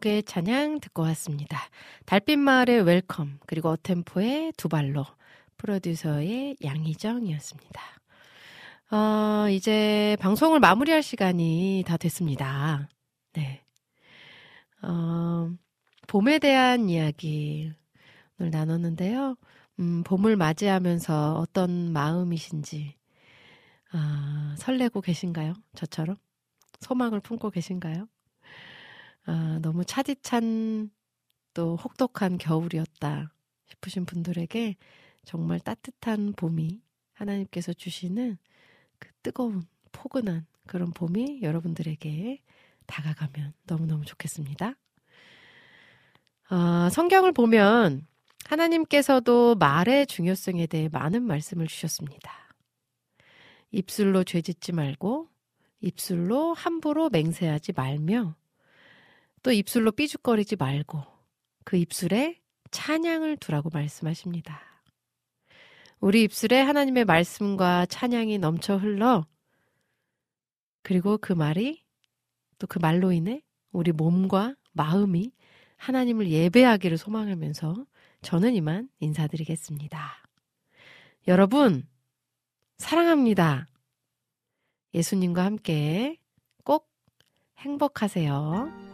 곡의 찬양 듣고 왔습니다. 달빛 마을의 Welcome, 그리고 어템포의 두 발로, 프로듀서의 양희정이었습니다. 어, 이제 방송을 마무리할 시간이 다 됐습니다. 네. 어, 봄에 대한 이야기 오늘 나눴는데요. 음, 봄을 맞이하면서 어떤 마음이신지, 아, 설레고 계신가요? 저처럼? 소망을 품고 계신가요? 아, 너무 차디찬 또 혹독한 겨울이었다 싶으신 분들에게 정말 따뜻한 봄이 하나님께서 주시는 그 뜨거운 포근한 그런 봄이 여러분들에게 다가가면 너무너무 좋겠습니다. 아, 성경을 보면 하나님께서도 말의 중요성에 대해 많은 말씀을 주셨습니다. 입술로 죄 짓지 말고 입술로 함부로 맹세하지 말며 또 입술로 삐죽거리지 말고 그 입술에 찬양을 두라고 말씀하십니다. 우리 입술에 하나님의 말씀과 찬양이 넘쳐 흘러 그리고 그 말이 또 그 말로 인해 우리 몸과 마음이 하나님을 예배하기를 소망하면서 저는 이만 인사드리겠습니다. 여러분, 사랑합니다. 예수님과 함께 꼭 행복하세요.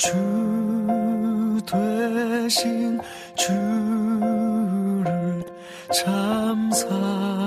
주 되신 주를 참 사랑